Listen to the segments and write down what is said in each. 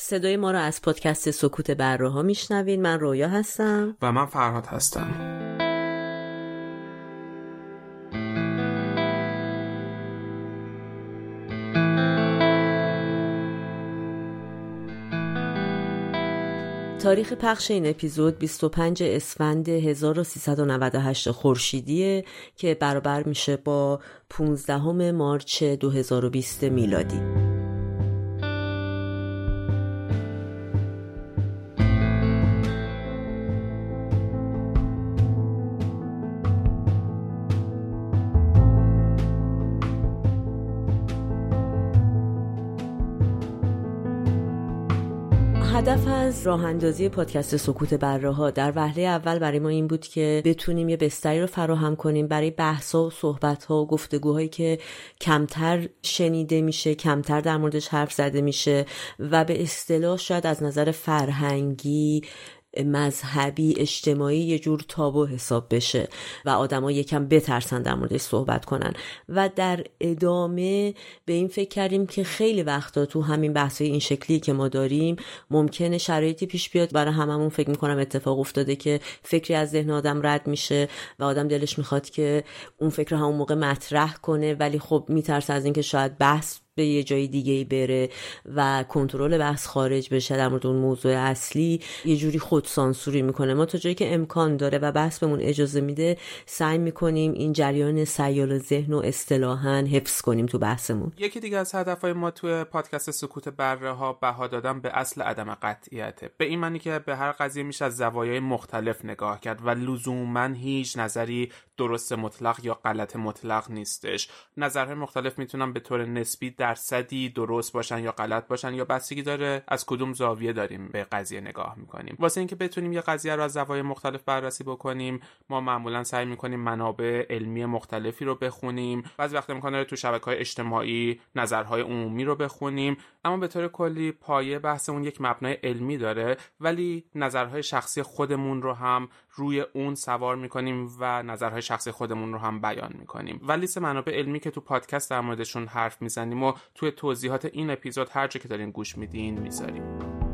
صدای ما را از پادکست سکوت بره ها میشنوین من رویا هستم. و من فرهاد هستم. تاریخ پخش این اپیزود 25 اسفند 1398 خورشیدیه که برابر میشه با 15 مارچ 2020 میلادی. راه اندازی پادکست سکوت بره ها در وهله اول برای ما این بود که بتونیم یه بستری رو فراهم کنیم برای بحث و صحبت ها و گفتگوهایی که کمتر شنیده میشه کمتر در موردش حرف زده میشه و به اصطلاح شاید از نظر فرهنگی مذهبی اجتماعی یه جور تابو حساب بشه و آدما یکم بترسن در موردش صحبت کنن. و در ادامه به این فکر کردیم که خیلی وقتا تو همین بحثای این شکلی که ما داریم ممکنه شرایطی پیش بیاد. برای هممون فکر می‌کنم اتفاق افتاده که فکری از ذهن آدم رد میشه و آدم دلش می‌خواد که اون فکر همون موقع مطرح کنه. ولی خب میترسه از اینکه شاید بحث به یه جای دیگه ای بره و کنترل بحث خارج بشه در مورد اون موضوع اصلی یه جوری خود سانسوری می‌کنه. ما تا جایی که امکان داره و بحث بهمون اجازه میده سعی می‌کنیم این جریان سیال ذهن و اصطلاحا حفظ کنیم تو بحثمون. یکی دیگه از هدفهای ما توی پادکست سکوت بره ها بها دادن به اصل عدم قطعیته. به این معنی که به هر قضیه میشه از زوایای مختلف نگاه کرد و لزوما هیچ نظری درست مطلق یا غلط مطلق نیستش. نظرهای مختلف می‌تونن به طور نسبی درصدی درست باشن یا غلط باشن یا بستگی داره از کدوم زاویه داریم به قضیه نگاه می‌کنیم. واسه اینکه بتونیم یه قضیه رو از زوایای مختلف بررسی بکنیم ما معمولا سعی می‌کنیم منابع علمی مختلفی رو بخونیم. بعضی وقت امکان داره تو شبکه های اجتماعی نظرهای عمومی رو بخونیم. اما به طور کلی پایه بحثمون یک مبنای علمی داره ولی نظرهای شخصی خودمون رو هم روی اون سوار می‌کنیم و نظرهای شخصی خودمون رو هم بیان می‌کنیم. و لیست منابع علمی که تو پادکست در موردشون حرف می‌زنیم و توی توضیحات این اپیزود هر جا که دارین گوش میدین می‌ذاریم.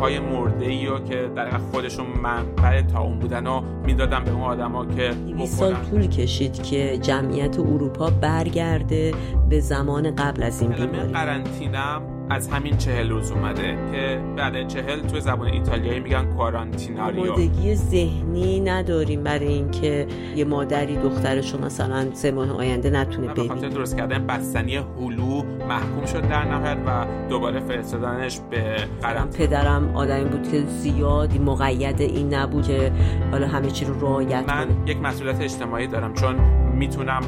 های مرده ای رو که در خودشون منبع تا اون بودن و می‌دادن به اون آدما که 20 سال طول کشید که جمعیت اروپا برگرده به زمان قبل از این بیماری. قرنطینم از همین چهل روز اومده که بعد چهل توی زبان ایتالیایی میگن کوارانتیناریو آمادگی ذهنی نداریم برای اینکه یه مادری دخترشو مثلا سه ماه آینده نتونه ببینه. درست کردن بستنی هلو محکوم شد در نهایت و دوباره فرستادنش به قرم پدرم آدمی بود که زیادی مقید این نبود که حالا همه چی رو رعایت من یک مسئولیت اجتماعی دارم چون می‌تونم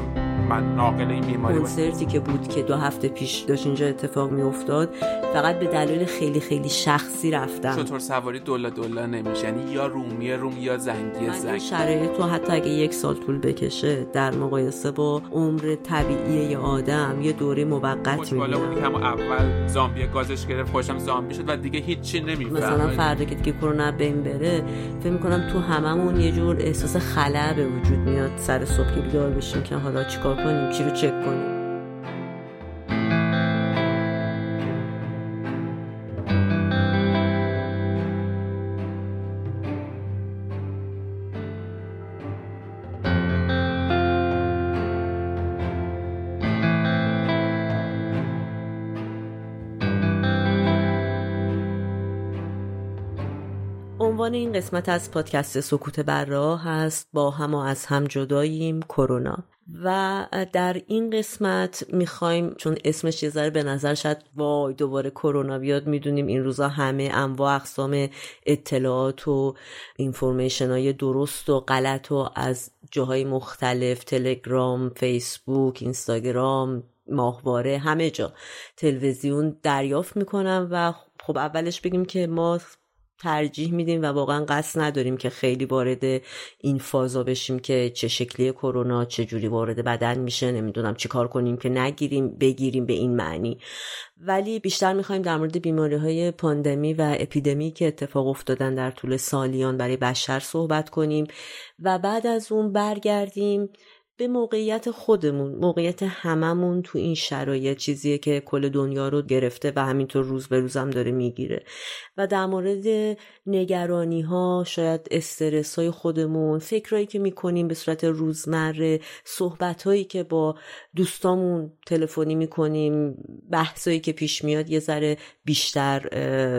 من ناقل این بیماری کنسرتی که بود که دو هفته پیش داشت اینجا اتفاق می افتاد فقط به دلیل خیلی خیلی شخصی رفتم. چطور سواری دولا دولا نمیشه. یعنی یا رومی روم یا زنگی زنگ. شرایط تو حتی اگه یک سال طول بکشه در مقایسه با عمر طبیعی یه آدم یه دوره موقت بود که اول زامبی گازش گرفت خوشم زامبی شد و دیگه هیچی نمیفهم مثلا فردا که دیگه کرونا بین بره فکر می‌کنم تو هممون یه جور احساس خلع به وجود میاد. سر صبح که بیدار بشیم که حالا چیکار کنیم چی رو چک کنیم عنوان این قسمت از پادکست سکوت بر راه هست. با هم از هم جداییم. کرونا. و در این قسمت می‌خوایم چون اسمش یه ذره به نظر شد وای دوباره کرونا بیاد می‌دونیم این روزا همه انواع اقسام اطلاعات و اینفورمیشن های درست و غلط و از جاهای مختلف تلگرام فیسبوک اینستاگرام ماهواره همه جا تلویزیون دریافت می‌کنم و خب اولش بگیم که ما ترجیح میدیم و واقعا قصد نداریم که خیلی وارد این فازا بشیم که چه شکلی کرونا چه جوری وارد بدن میشه. نمی‌دونم چی کار کنیم که نگیریم بگیریم به این معنی. ولی بیشتر می‌خوایم در مورد بیماری های پاندمی و اپیدمی که اتفاق افتادن در طول سالیان برای بشر صحبت کنیم و بعد از اون برگردیم به موقعیت خودمون موقعیت هممون تو این شرایط چیزیه که کل دنیا رو گرفته و همینطور روز به روزم داره می‌گیره. و در مورد نگرانی ها شاید استرس های خودمون فکرهایی که می‌کنیم به صورت روزمره صحبت هایی که با دوستامون تلفنی می‌کنیم بحثایی که پیش میاد یه ذره بیشتر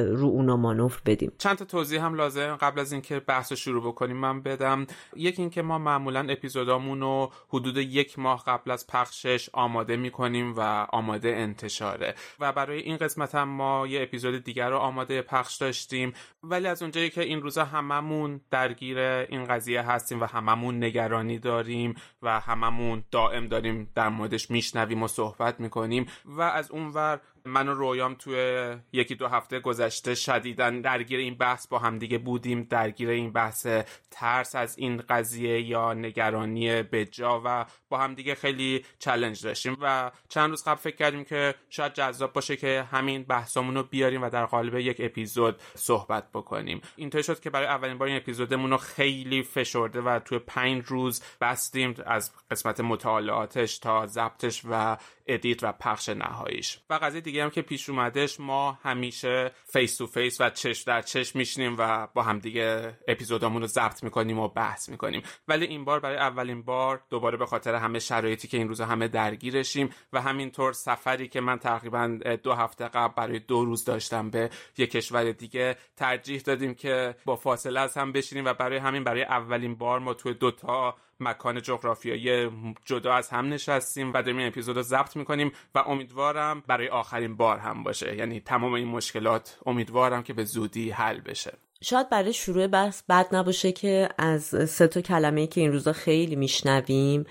رو اونا مانور بدیم. چند تا توضیح هم لازم قبل از اینکه بحث رو شروع بکنیم من بدم. یکی اینکه ما معمولا اپیزودامون رو حدود یک ماه قبل از پخشش آماده می‌کنیم و آماده انتشاره. و برای این قسمت هم ما یه اپیزود دیگر رو آماده پخش داشتیم. ولی از اونجایی که این روزا هممون درگیر این قضیه هستیم و هممون نگرانی داریم و هممون دائم داریم در موردش میشنویم و صحبت می‌کنیم و از اونور من و رویام توی یکی دو هفته گذشته شدیدن درگیر این بحث با همدیگه بودیم. درگیر این بحث ترس از این قضیه یا نگرانی به جا و با همدیگه خیلی چلنج داشتیم. و چند روز قبل فکر کردیم که شاید جذاب باشه که همین بحثامون رو بیاریم و در قالب یک اپیزود صحبت بکنیم. اینطور شد که برای اولین بار این اپیزودمون رو خیلی فشرده و توی پنج روز بستیم از قسمت مطالعاتش تا ضبطش و edit و پخش نهاییش. و قضیه دیگه هم که پیش اومدش ما همیشه face to face و چشم در چشم میشنیم و با همدیگه اپیزودامون رو ضبط می‌کنیم و بحث می‌کنیم. ولی این بار برای اولین بار دوباره به خاطر همه شرایطی که این روزا همه درگیرشیم و همینطور سفری که من تقریبا دو هفته قبل برای دو روز داشتم به یک کشور دیگه ترجیح دادیم که با فاصله از هم بشینیم و برای همین برای اولین بار ما توی دوتا مکان جغرافیایی جدا از هم نشستیم و داریم این اپیزود رو ضبط می‌کنیم و امیدوارم برای آخرین بار هم باشه. یعنی تمام این مشکلات امیدوارم که به زودی حل بشه. شاید برای شروع بحث بد نباشه که از سه تا کلمه که این روزا خیلی میشنویم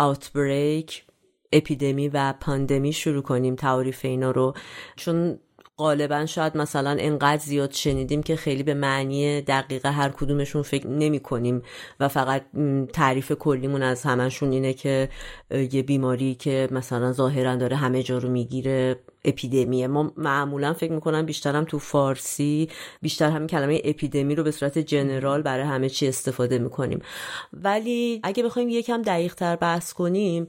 outbreak اپیدمی و پاندمی شروع کنیم تعریف اینا رو. چون غالبا شاید مثلا انقدر زیاد شنیدیم که خیلی به معنی دقیق هر کدومشون فکر نمی کنیم و فقط تعریف کلیمون از همشون اینه که یه بیماری که مثلا ظاهرا داره همه جا رو می‌گیره. اپیدمیه ما معمولا فکر می‌کنم بیشترم تو فارسی بیشتر همین کلمه اپیدمی رو به صورت جنرال برای همه چی استفاده می‌کنیم. ولی اگه بخوایم یکم دقیق تر بحث کنیم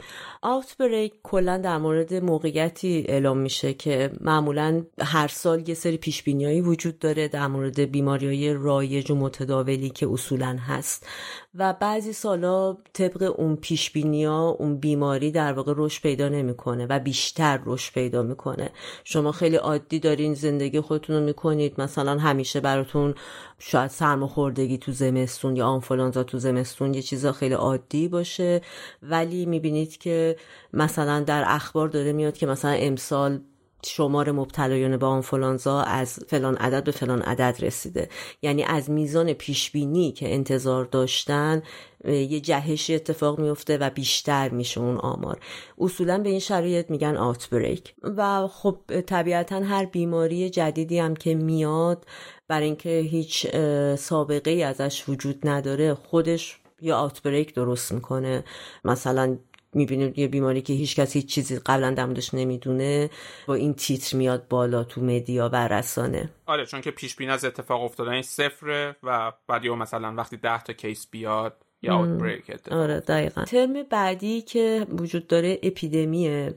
بریک کلا در مورد موقعیتی اعلام میشه که معمولا هر سال یه سری پیش وجود داره در مورد بیماری های رایج و متداولی که اصولا هست. و بعضی سالا طبق اون پیش ها اون بیماری در واقع رشد پیدا نمی‌کنه و بیشتر رشد پیدا می‌کنه. شما خیلی عادی دارین زندگی خودتون رو می‌کنید. مثلا همیشه براتون شاید سرماخوردگی تو زمستون یا آنفولانزا تو زمستون یه چیزا خیلی عادی باشه. ولی می‌بینید که مثلا در اخبار داره میاد که مثلا امسال شمار مبتلایان به آنفولانزا از فلان عدد به فلان عدد رسیده. یعنی از میزان پیشبینی که انتظار داشتن یه جهشی اتفاق میفته و بیشتر میشه اون آمار. اصولا به این شرایط میگن آتبریک و خب طبیعتا هر بیماری جدیدی هم که میاد برای اینکه هیچ سابقه ای ازش وجود نداره خودش یا آتبریک درست می‌کنه. مثلا می‌بینید یه بیماری که هیچ کسی هیچ چیزی قبلا در نمی‌دونه با این تیتر میاد بالا تو مدیا و رسانه. آره چون که پیش بین از اتفاق افتادن صفره و بعد یا مثلا وقتی ده تا کیس بیاد یا اوتبریک آره دقیقا. ترم بعدی که وجود داره اپیدمیه.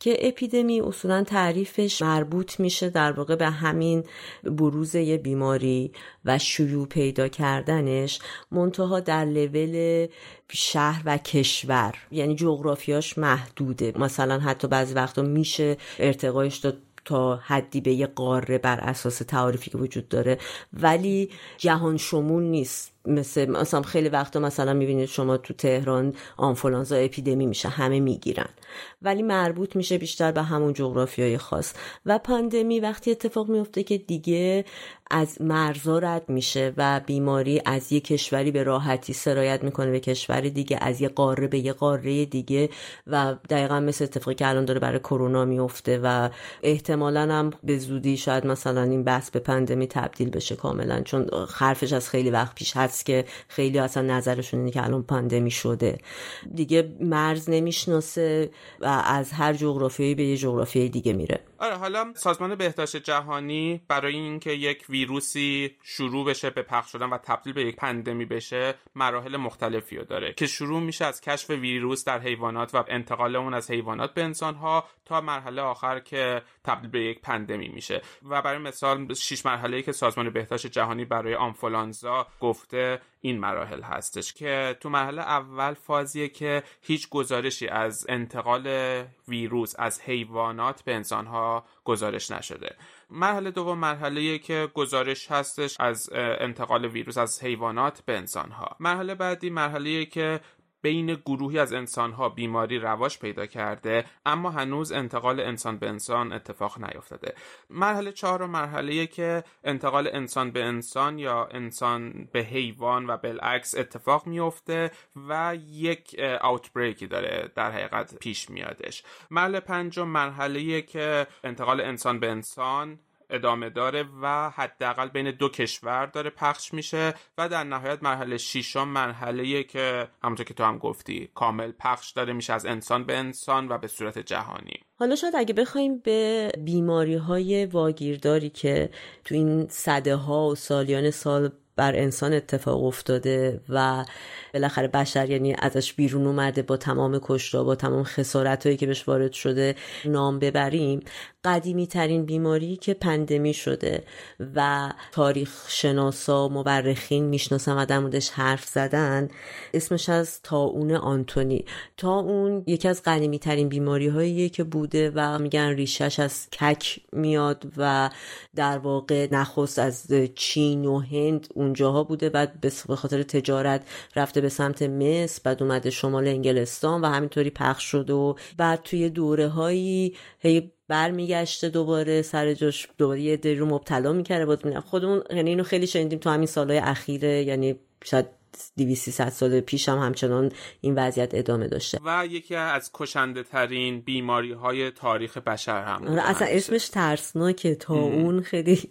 که اپیدمی اصولا تعریفش مربوط میشه در واقع به همین بروز یه بیماری و شیوع پیدا کردنش منتها در لول شهر و کشور. یعنی جغرافیاش محدوده. مثلا حتی بعضی وقتا میشه ارتقایش داد تا حدی به یه قاره بر اساس تعاریفی که وجود داره. ولی جهان شمول نیست. مثل مثلا خیلی وقتا مثلا می‌بینید شما تو تهران آنفولانزا اپیدمی میشه همه می‌گیرن. ولی مربوط میشه بیشتر به همون جغرافیای خاص. و پاندمی وقتی اتفاق میفته که دیگه از مرزا رد میشه و بیماری از یه کشوری به راحتی سرایت می‌کنه به کشوری دیگه از یه قاره به یه قاره دیگه و دقیقا مثل اتفاقی که الان داره برای کرونا میفته و احتمالا هم به زودی شاید مثلا این بحث به پندمی تبدیل بشه کاملا. چون حرفش از خیلی وقت پیش هست. که خیلی اصلا نظرشون اینه که الان پاندمی شده. دیگه مرز نمی‌شناسه و از هر جغرافیایی به یه جغرافیای دیگه میره. آره حالا سازمان بهداشت جهانی برای اینکه یک ویروسی شروع بشه به پخش شدن و تبدیل به یک پندمی بشه مراحل مختلفی رو داره که شروع میشه از کشف ویروس در حیوانات و انتقال اون از حیوانات به انسان ها تا مرحله آخر که تبدیل به یک پندمی میشه. و برای مثال شش مرحله که سازمان بهداشت جهانی برای آنفولانزا گفته این مراحل هستش که تو مرحله اول فازیه که هیچ گزارشی از انتقال ویروس از حیوانات به انسانها گزارش نشده. مرحله دوم مرحله که گزارش هستش از انتقال ویروس از حیوانات به انسانها. مرحله بعدی مرحله که بین گروهی از انسانها بیماری رواج پیدا کرده اما هنوز انتقال انسان به انسان اتفاق نیفتاده. مرحله چهار مرحله که انتقال انسان به انسان یا انسان به حیوان و بالعکس اتفاق میفته و یک آوتبریکی داره در حقیقت پیش میادش. مرحله پنجم مرحله که انتقال انسان به انسان ادامه داره و حداقل بین دو کشور داره پخش میشه و در نهایت مرحله ششم مرحله که همونطور که تو هم گفتی کامل پخش داره میشه از انسان به انسان و به صورت جهانی. حالا شاید اگه بخوایم به بیماری های واگیرداری که تو این صده ها و سالیان سال بر انسان اتفاق افتاده و بالاخره بشر یعنی ازش بیرون اومده با تمام کشتا با تمام خسارت هایی که بهش وارد شده نام ببریم. قدیمی ترین بیماری که پندمی شده و تاریخ شناسا مورخین می‌شناسن و در موردش حرف زدن اسمش از تاون آنتونی. اون یکی از قدیمی ترین بیماری هایی که بوده و میگن ریشش از کک میاد و در واقع نخست از چین و هند اونجاها بوده بعد به خاطر تجارت رفته به سمت مصر بعد اومده شمال انگلستان و همینطوری پخش شده و بعد توی دوره هایی هی برمیگشته دوباره سر جاش دوباره یه رو مبتلا می‌کرده. بود خودمون یعنی اینو خیلی شنیدیم تو همین سالهای اخیره یعنی شاید 200 سال پیش هم همچنان این وضعیت ادامه داشته. و یکی از کشنده ترین بیماری های تاریخ بشر هم آره اصلا اسمش ترسناکه. تا اون خیلی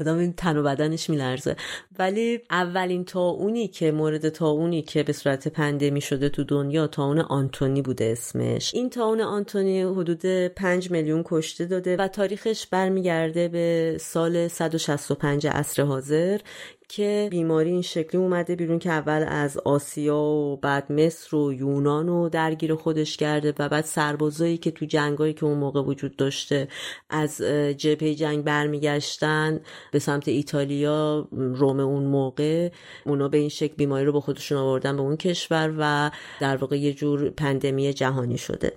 آدم این تن و بدنش میلرزه. ولی اولین تا اونی که مورد تا اونی که به صورت پندمی شده تو دنیا تا اون آنتونی بوده اسمش. این تا اون آنتونی حدود 5 میلیون کشته داده و تاریخش برمیگرده به سال 165 عصر حاضر. که بیماری این شکلی اومده بیرون که اول از آسیا و بعد مصر و یونان رو درگیر خودش کرده و بعد سربازایی که تو جنگایی که اون موقع وجود داشته از جبهه جنگ برمیگشتن به سمت ایتالیا روم اون موقع اونا به این شکل بیماری رو با خودشون آوردن به اون کشور و در واقع یه جور پندمی جهانی شده.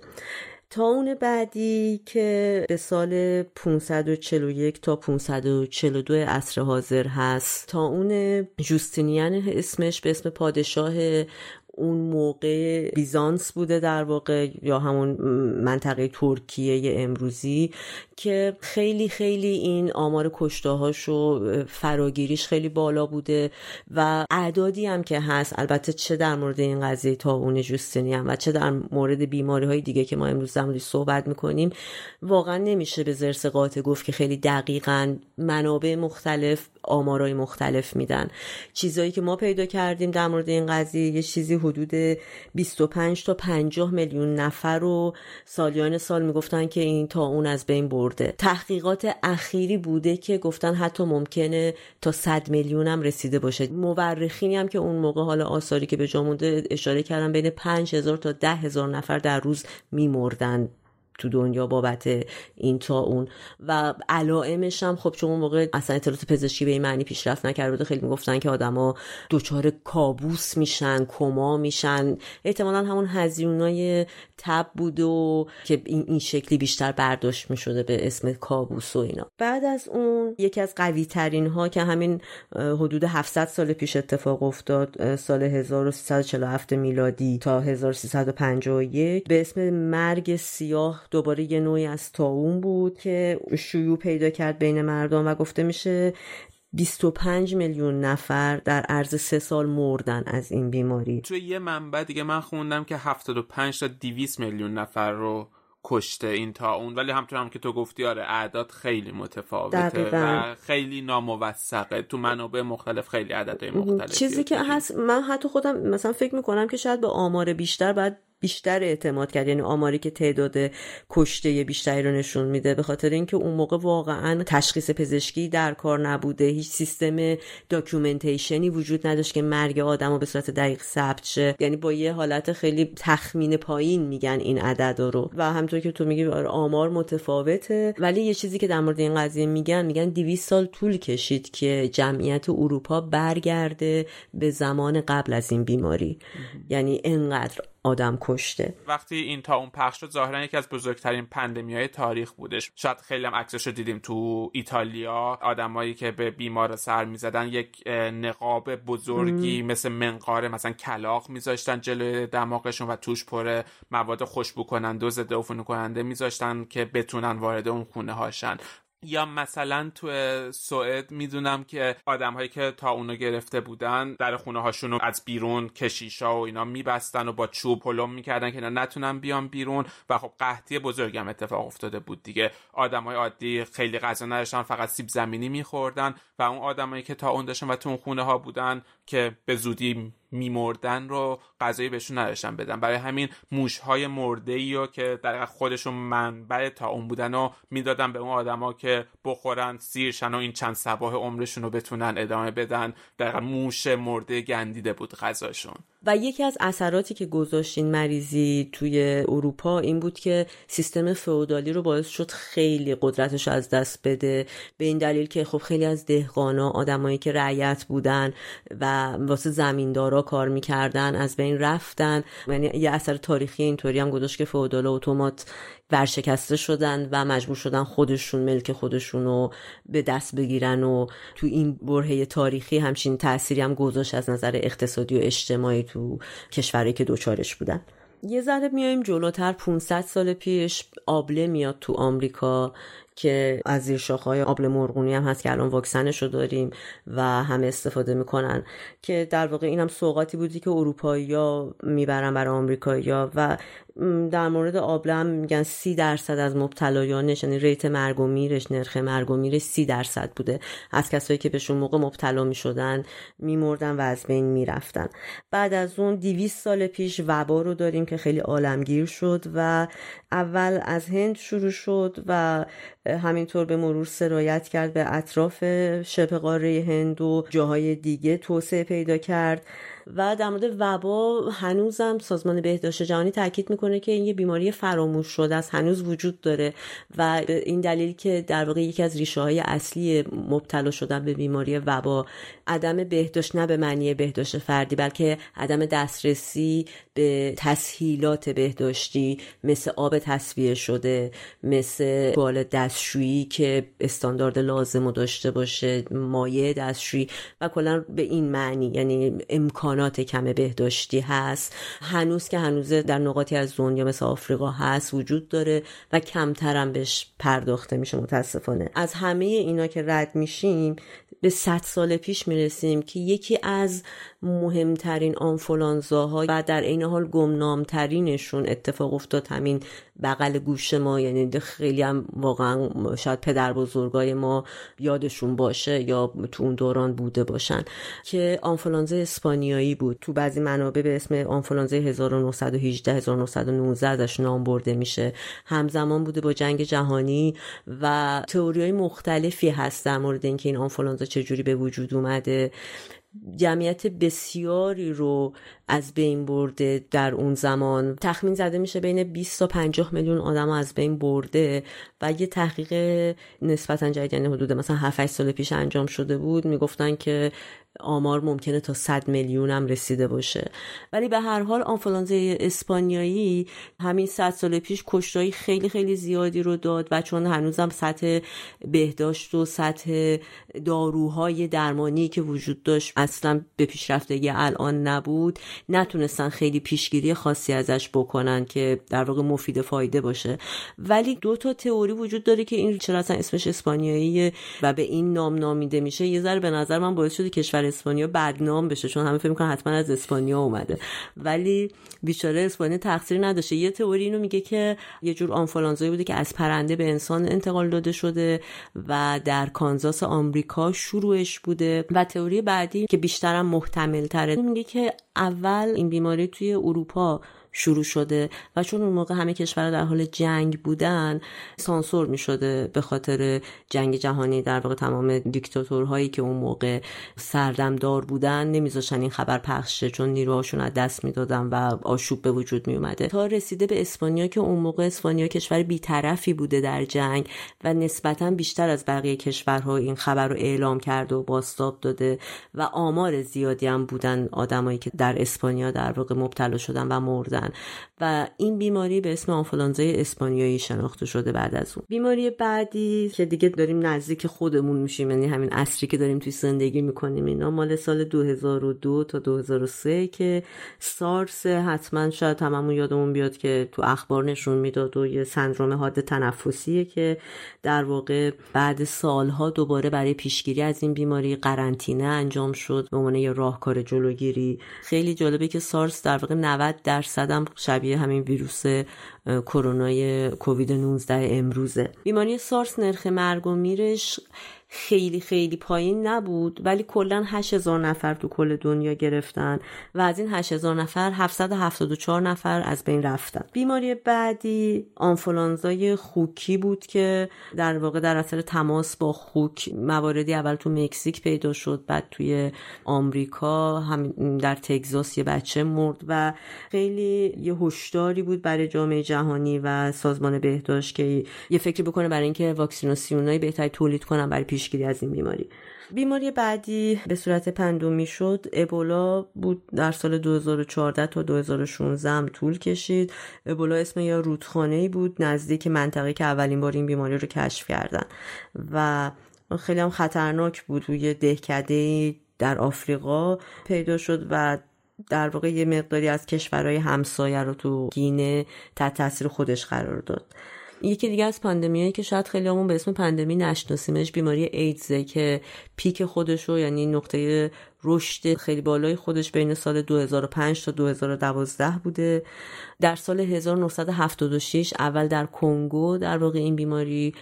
تا اون بعدی که به سال 541 تا 542 عصر حاضر هست. تا اون جوستینیان اسمش به اسم پادشاه اون موقع بیزانس بوده در واقع یا همون منطقه ترکیه امروزی که خیلی خیلی این آمار کشتاهاش و فراگیریش خیلی بالا بوده و اعدادی هم که هست البته چه در مورد این قضیه تا اون جوستنی هم و چه در مورد بیماری های دیگه که ما امروز در صحبت می‌کنیم واقعا نمیشه به زرس قاطع گفت که خیلی دقیقا منابع مختلف آمارای مختلف میدن. چیزایی که ما پیدا کردیم در مورد این قضیه یه چیزی حدود 25 تا 50 میلیون نفر رو سالیان سال می‌گفتن که این تا اون از بین برده. تحقیقات اخیری بوده که گفتن حتی ممکنه تا 100 میلیون هم رسیده باشه. مورخینی هم که اون موقع حالا آثاری که به جا مونده اشاره کردن بین 5000 تا 10000 نفر در روز میمردن. تو دنیا بابت این تا اون. و علائمش هم خب چون اون موقع اصلا اطلاعات پزشکی به این معنی پیشرفت نکرده بوده خیلی می‌گفتن که آدما دچار کابوس میشن کما میشن. احتمالا همون هزیونای تب بود و که این, این شکلی بیشتر برداشت می‌شده به اسم کابوس و اینا. بعد از اون یکی از قوی ترین ها که همین حدود 700 سال پیش اتفاق افتاد سال 1347 میلادی تا 1351 به اسم مرگ سیاه دوباره یه نوعی از تاون بود که شیوع پیدا کرد بین مردم و گفته میشه 25 میلیون نفر در عرض سه سال مردن از این بیماری. توی یه منبع دیگه من خوندم که 75 تا 200 میلیون نفر رو کشته این تا اون ولی همطور هم که تو گفتی آره اعداد خیلی متفاوته و خیلی ناموثقه. تو منابع مختلف خیلی عددهای مختلف چیزی که هست من حتی خودم مثلا فکر می‌کنم که شاید به آمار بیشتر باید بیشتر اعتماد کرد یعنی آماری که تعداد کشته بیشتری رو نشون میده به خاطر اینکه اون موقع واقعا تشخیص پزشکی در کار نبوده هیچ سیستم documentation ی وجود نداشت که مرگ آدم رو به صورت دقیق ثبت شه. یعنی با یه حالت خیلی تخمین پایین میگن این عدد رو. و همطور که تو میگی آره، آمار متفاوته. ولی یه چیزی که در مورد این قضیه میگن میگن 200 سال طول کشید که جمعیت اروپا برگرده به زمان قبل از این بیماری. یعنی انقدر آدم کشته. وقتی این تا اون پخش شد ظاهرا یکی از بزرگترین pandemic های تاریخ بودش. شاید خیلی هم عکسش رو دیدیم تو ایتالیا. آدمایی که به بیمار سر می‌زدن یک نقاب بزرگی مثل منقاره مثلا کلاق میذاشتن جلوی دماغشون و توش پر مواد خوشبو کننده و ضد عفونی کننده میذاشتن که بتونن وارد اون خونه هاشن یا مثلا تو سوئد می‌دونم که آدم هایی که تا اونو گرفته بودن در خونه هاشون رو از بیرون کشیشا و اینا میبستن و با چوب پلم می‌کردن که اینا نتونن بیان بیرون و خب قحطی بزرگی هم اتفاق افتاده بود دیگه. آدم های عادی خیلی غذا نداشتن فقط سیب زمینی میخوردن و اون آدمایی که تا اون داشتن و تو اون خونه ها بودن که به زودی میمردن رو غذایی بهشون نداشتن بدن. برای همین موش های مرده ای رو که در خودشون منبع تا اون بودن و می‌دادن به اون آدما که بخورن سیرشن و این چند سباه عمرشون رو بتونن ادامه بدن. در موش مرده گندیده بود غذاشون. و یکی از اثراتی که گذاشت این مریضی توی اروپا این بود که سیستم فئودالی رو باعث شد خیلی قدرتش از دست بده. به این دلیل که خب خیلی از دهقانا آدمایی که رعیت بودن و واسه زمیندارا کار می‌کردن از بین رفتن. یعنی یه اثر تاریخی اینطوری هم گذاشت که فئودال اتومات ورشکسته شدن و مجبور شدن خودشون ملک خودشون رو به دست بگیرن و تو این برهه تاریخی همچین تأثیری هم گذاشت از نظر اقتصادی و اجتماعی تو کشوری که دوچارش بودن. یه ذره میایم جلوتر 500 سال پیش آبله میاد تو آمریکا. که از زیر های آبل مرغونی هم هست که الان واکسنش رو داریم و همه استفاده می‌کنن که در واقع این هم سوقاتی بودی که اروپایی ها می‌برن برای آمریکایی ها و در مورد آبله هم میگن سی درصد از مبتلایانش یعنی ریت مرگ و میرش نرخ مرگ و میرش سی درصد بوده. از کسایی که بهشون موقع مبتلا می‌شدن میمردن و از بین می‌رفتن. بعد از اون دیویس سال پیش وبا رو داریم که خیلی عالمگیر شد و اول از هند شروع شد و همینطور به مرور سرایت کرد به اطراف شبه قاره هند و جاهای دیگه توسعه پیدا کرد. و در مورد وبا هنوزم سازمان بهداشت جهانی تاکید می‌کنه که این یه بیماری فراموش شده است هنوز وجود داره و این دلیل که در واقع یکی از ریشه های اصلی مبتلا شدن به بیماری وبا عدم بهداشت نه به معنی بهداشت فردی بلکه عدم دسترسی به تسهیلات بهداشتی مثل آب تصفیه شده مثل بال دستشویی که استاندارد لازم رو داشته باشه مایع دستشویی و کلا به این معنی یعنی امکانات کم بهداشتی هست. هنوز که هنوز در نقاطی از دنیا مثل آفریقا هست وجود داره و کمترم بهش پرداخته میشه متاسفانه. از همه اینا که رد میشیم به صد سال پیش می‌رسیم که یکی از مهمترین آنفولانزاها و در این حال گمنامترینشون اتفاق افتاد همین بغل گوش ما. یعنی خیلی هم واقعا شاید پدر بزرگای ما یادشون باشه یا تو اون دوران بوده باشن که آنفولانزا اسپانیایی بود. تو بعضی منابع به اسم آنفولانزا 1918 1919 ازش نام برده میشه. همزمان بوده با جنگ جهانی و تئوری های مختلفی هست در مورد اینکه این آنفولانزا چجوری به وجود اومده. جمعیت بسیاری رو از بین برده در اون زمان. تخمین زده میشه بین 20 تا 50 میلیون آدم از بین برده و یه تحقیق نسبتا جدید یعنی حدود مثلا 7 سال پیش انجام شده بود. می‌گفتن که آمار ممکنه تا 100 میلیون هم رسیده باشه. ولی به هر حال آنفولانزای اسپانیایی همین 100 سال پیش کشتایی خیلی خیلی زیادی رو داد و چون هنوزم سطح بهداشت و سطح داروهای درمانی که وجود داشت اصلا به پیشرفتگی الان نبود نتونستن خیلی پیشگیری خاصی ازش بکنن که در واقع مفید فایده باشه. ولی دو تا تئوری وجود داره که این چرا اصلا اسمش اسپانیایی و به این نام نامیده میشه. یه ذره به نظر من باعث شده کشور اسپانیا بدنام بشه چون همه فکر می‌کنن حتما از اسپانیا اومده. ولی بیچاره اسپانیا تقصیر نداشته. یه تئوری اینو میگه که یه جور آنفولانزایی بوده که از پرنده به انسان انتقال داده شده و در کانزاس آمریکا شروعش بوده. و تئوری بعدی که بیشترم محتمل تره میگه که اول این بیماری توی اروپا شروع شده و چون اون موقع همه کشورها در حال جنگ بودن سانسور می شده به خاطر جنگ جهانی در واقع تمام دیکتاتورهایی که اون موقع سردمدار بودن نمیذاشتن این خبر پخشه چون نیروهاشون از دست می‌دادن و آشوب به وجود می اومده تا رسیده به اسپانیا که اون موقع اسپانیا کشور بیطرفی بوده در جنگ و نسبتا بیشتر از بقیه کشورها این خبر رو اعلام کرده و باستاب داده و آمار زیادی هم بودن آدمایی که در اسپانیا در واقع مبتلا شدن و مردن. و این بیماری به اسم آنفولانزای اسپانیایی شناخته شده بعد از اون. بیماری بعدی که دیگه داریم نزدیک خودمون میشیم یعنی همین اصری که داریم توی زندگی می‌کنیم اینا مال سال 2002 تا 2003 که سارس حتما شاید هممون یادمون بیاد که تو اخبار نشون می‌داد و یه سندروم حاد تنفسیه که در واقع بعد سالها دوباره برای پیشگیری از این بیماری قرنطینه انجام شد به عنوان یه راهکار جلوگیری. خیلی جالبه که سارس در واقع 90 درصد هم شبیه همین ویروس کرونای کووید 19 امروزه. بیماری سارس نرخ مرگ و میرش خیلی خیلی پایین نبود ولی کلا 8000 نفر تو کل دنیا گرفتن و از این 8000 نفر 774 نفر از بین رفتن. بیماری بعدی آنفولانزای خوکی بود که در واقع در اثر تماس با خوک مواردی اول تو مکزیک پیدا شد بعد توی آمریکا هم در تگزاس یه بچه مرد و خیلی یه هشداری بود برای جامعه جهانی و سازمان بهداشت که یه فکری بکنه برای اینکه واکسیناسیونای بهتری تولید کنن برای پیشگیری از این بیماری. بیماری بعدی به صورت پندومی شد ابولا بود در سال 2014 تا 2016 هم طول کشید. ابولا اسم یا رودخانه ای بود نزدیک منطقه که اولین بار این بیماری رو کشف کردن. و خیلی هم خطرناک بود. روی دهکده در آفریقا پیدا شد و در واقع یه مقداری از کشورهای همسایه رو تو گینه تحت تاثیر خودش قرار داد. یکی دیگه از پاندمیایی که شاید خیلی همون به اسم پاندمی نشناسیمش بیماری ایدزه که پیک خودش رو یعنی نقطه رشد خیلی بالای خودش بین سال 2005 تا 2012 بوده. در سال 1976 اول در کنگو در واقع این بیماری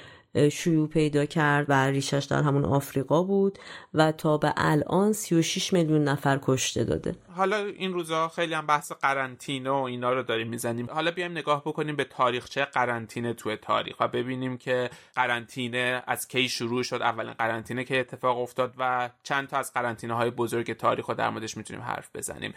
شیوع پیدا کرد و ریشش در همون آفریقا بود و تا به الان 36 میلیون نفر کشته داده. حالا این روزا خیلی هم بحث قرنطینه و اینا رو داریم می‌زنیم. حالا بیایم نگاه بکنیم به تاریخچه قرنطینه توی تاریخ و ببینیم که قرنطینه از کی شروع شد. اولین قرنطینه که اتفاق افتاد و چند تا از قرنطینه های بزرگ تاریخ رو در موردش می‌تونیم حرف بزنیم.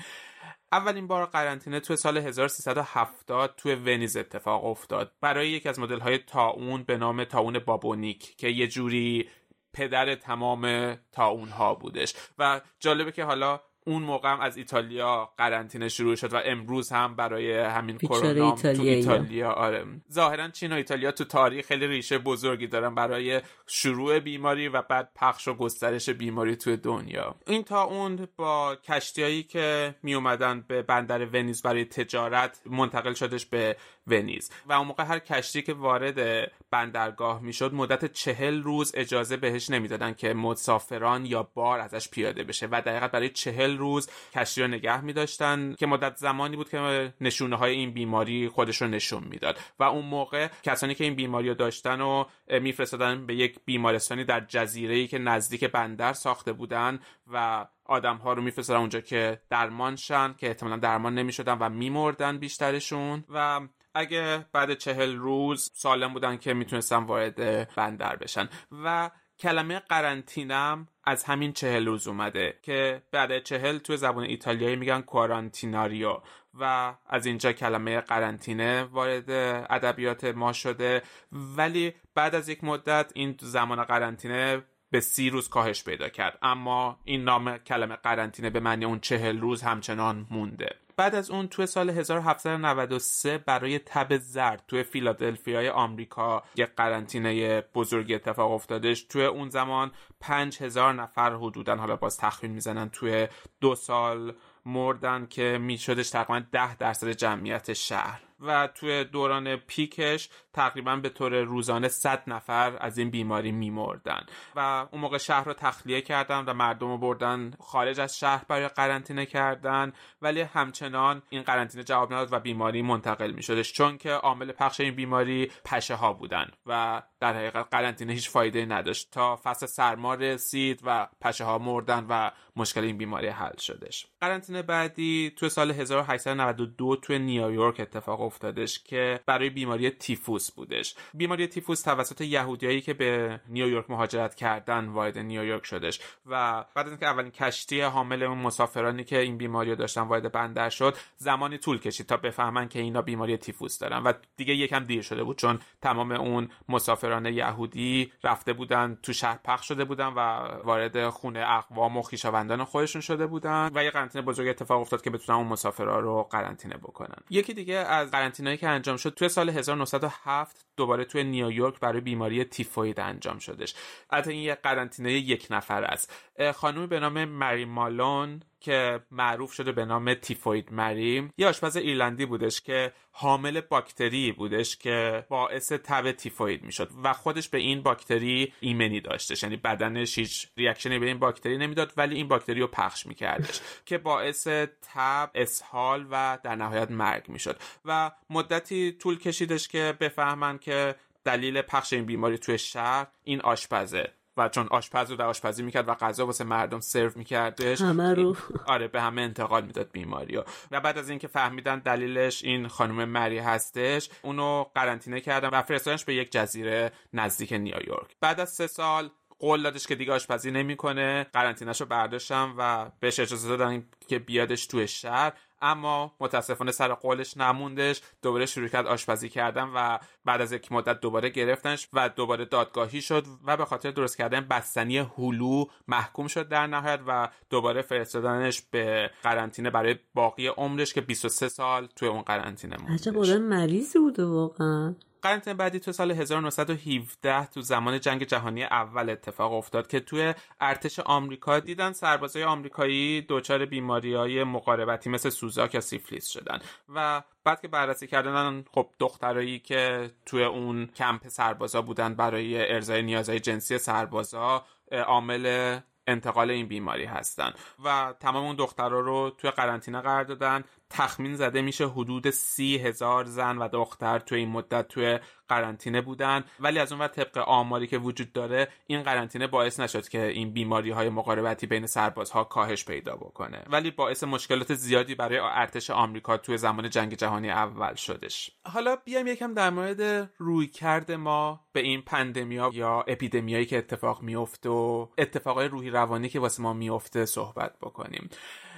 اولین بار قرنطینه توی سال 1370 توی ونیز اتفاق افتاد. برای یکی از مدل های تاون به نام تاون بابونیک که یه جوری پدر تمام تاون ها بودش. و جالبه که حالا اون موقع هم از ایتالیا قرنطینه شروع شد و امروز هم برای همین کرونا تو ایتالیا آره. ظاهرا چین و ایتالیا تو تاریخ خیلی ریشه بزرگی دارن برای شروع بیماری و بعد پخش و گسترش بیماری توی دنیا. این تا اون با کشتیایی که می اومدن به بندر ونیز برای تجارت منتقل شدش به ونیز. و اون موقع هر کشتی که وارد بندرگاه می‌شد مدت چهل روز اجازه بهش نمی‌دادن که مسافران یا بار ازش پیاده بشه و دقیقا برای چهل روز کشتی رو نگه میداشتن که مدت زمانی بود که نشونه های این بیماری خودش رو نشون می‌داد. و اون موقع کسانی که این بیماری رو داشتن و میفرستادن به یک بیمارستانی در جزیره ای که نزدیک بندر ساخته بودن و آدم ها رو میفرستادن اونجا که درمان شن که احتمالا درمان نمی‌شدن و میمردن بیشترشون. و اگه بعد چهل روز سالم بودن که می‌تونستن وارد بندر بشن. و کلمه قرنطینم از همین چهل روز اومده که بعد چهل توی زبان ایتالیایی میگن کوارانتیناریو و از اینجا کلمه قرنطینه وارد ادبیات ما شده. ولی بعد از یک مدت این زمان قرنطینه به سی روز کاهش پیدا کرد. اما این نام کلمه قرنطینه به معنی اون چهل روز همچنان مونده. بعد از اون توی سال 1793 برای تب زرد توی فیلادلفیای آمریکا یک قرنطینه بزرگی اتفاق افتادش. توی اون زمان پنج هزار نفر حدودا حالا باز تخمین می‌زنن توی دو سال مردن که میشدش تقریبا ده درصد جمعیت شهر. و توی دوران پیکش تقریبا به طور روزانه 100 نفر از این بیماری میمردن. و اون موقع شهر رو تخلیه کردن و مردم رو بردن خارج از شهر برای قرنطینه کردن. ولی همچنان این قرنطینه جواب نداد و بیماری منتقل می شدش چون که عامل پخش این بیماری پشه ها بودن و در حقیقت قرنطینه هیچ فایده نداشت. تا فصل سرما رسید و پشه ها مردن و مشکل این بیماری حل شدش. قرنطینه بعدی تو سال 1892 تو نیویورک اتفاق افتادش که برای بیماری تیفوس بودش. بیماری تیفوس توسط یهودیایی که به نیویورک مهاجرت کردن وارد نیویورک شدش و بعد از اینکه اولین کشتی حامل اون مسافرانی که این بیماری داشتن وارد بندر شد زمانی طول کشید تا بفهمن که اینا بیماری تیفوس دارن و دیگه یکم دیر شده بود چون تمام اون مسافران یهودی رفته بودن تو شهر پخش شده بودن و وارد خونه اقوام و خویشاوندان خودشون شده بودن و یه قرنطینه بزرگ اتفاق افتاد که بتونن اون مسافرها رو قرنطینه بکنن. یکی دیگه از قرنطینه‌ای که انجام شد توی سال 1907 دوباره توی نیویورک برای بیماری تیفوید انجام شدش. البته این یک قرنطینه یک نفر است. خانومی به نام مری مالون که معروف شده به نام تیفوید مری یه آشپز ایرلندی بودش که حامل باکتری بودش که باعث تب تیفوید می‌شد و خودش به این باکتری ایمنی داشتش. یعنی بدنش هیچ reaction ی به این باکتری نمی‌داد ولی این باکتری رو پخش میکردش که باعث تب اسهال و در نهایت مرگ می‌شد. و مدتی طول کشیدش که بفهمن که دلیل پخش این بیماری توی شهر این آشپزه. و چون آشپز رو در آشپزی می‌کرد و غذا واسه مردم سرو میکردش همه رو. آره به همه انتقال می‌داد بیماری و, و بعد از اینکه فهمیدن دلیلش این خانم مری هستش اونو قرنطینه کردن و فرستادنش به یک جزیره نزدیک نیویورک. بعد از سه سال قول دادش که دیگه آشپزی نمی‌کنه. قرنطینهشو برداشتم و بهش اجازه دادن که بیادش توی شهر. اما متاسفانه سر قولش نموندش دوباره شروع کرد آشپزی کردن و بعد از یک مدت دوباره گرفتنش و دوباره دادگاهی شد و به خاطر درست کردن بستنی هلو محکوم شد در نهایت و دوباره فرستادنش به قرنطینه برای باقی عمرش که 23 سال توی اون قرنطینه مونده عجب مریضی بوده واقعا. قرنطینه بعدی تو سال 1917 تو زمان جنگ جهانی اول اتفاق افتاد که توی ارتش آمریکا دیدن سربازای آمریکایی دچار بیماری های مقاربتی مثل سوزاک یا سیفلیس شدن. و بعد که بررسی کردن خب دخترایی که توی اون کمپ سربازا بودن برای ارزای نیازهای جنسی سربازا عامل انتقال این بیماری هستن. و تمام اون دخترها رو توی قرنطینه قرار دادن. تخمین زده میشه حدود سی هزار زن و دختر توی این مدت توی قرنطینه بودن. ولی از اون وقت طبق آماری که وجود داره این قرنطینه باعث نشد که این بیماری های مقاربتی بین سربازها کاهش پیدا بکنه. ولی باعث مشکلات زیادی برای ارتش آمریکا توی زمان جنگ جهانی اول شدش. حالا بیایم یکم در مورد رویکرد ما به این پندمیا یا اپیدمیایی که اتفاق میفته و اتفاقای روحی روانی که واسه ما میفته صحبت بکنیم.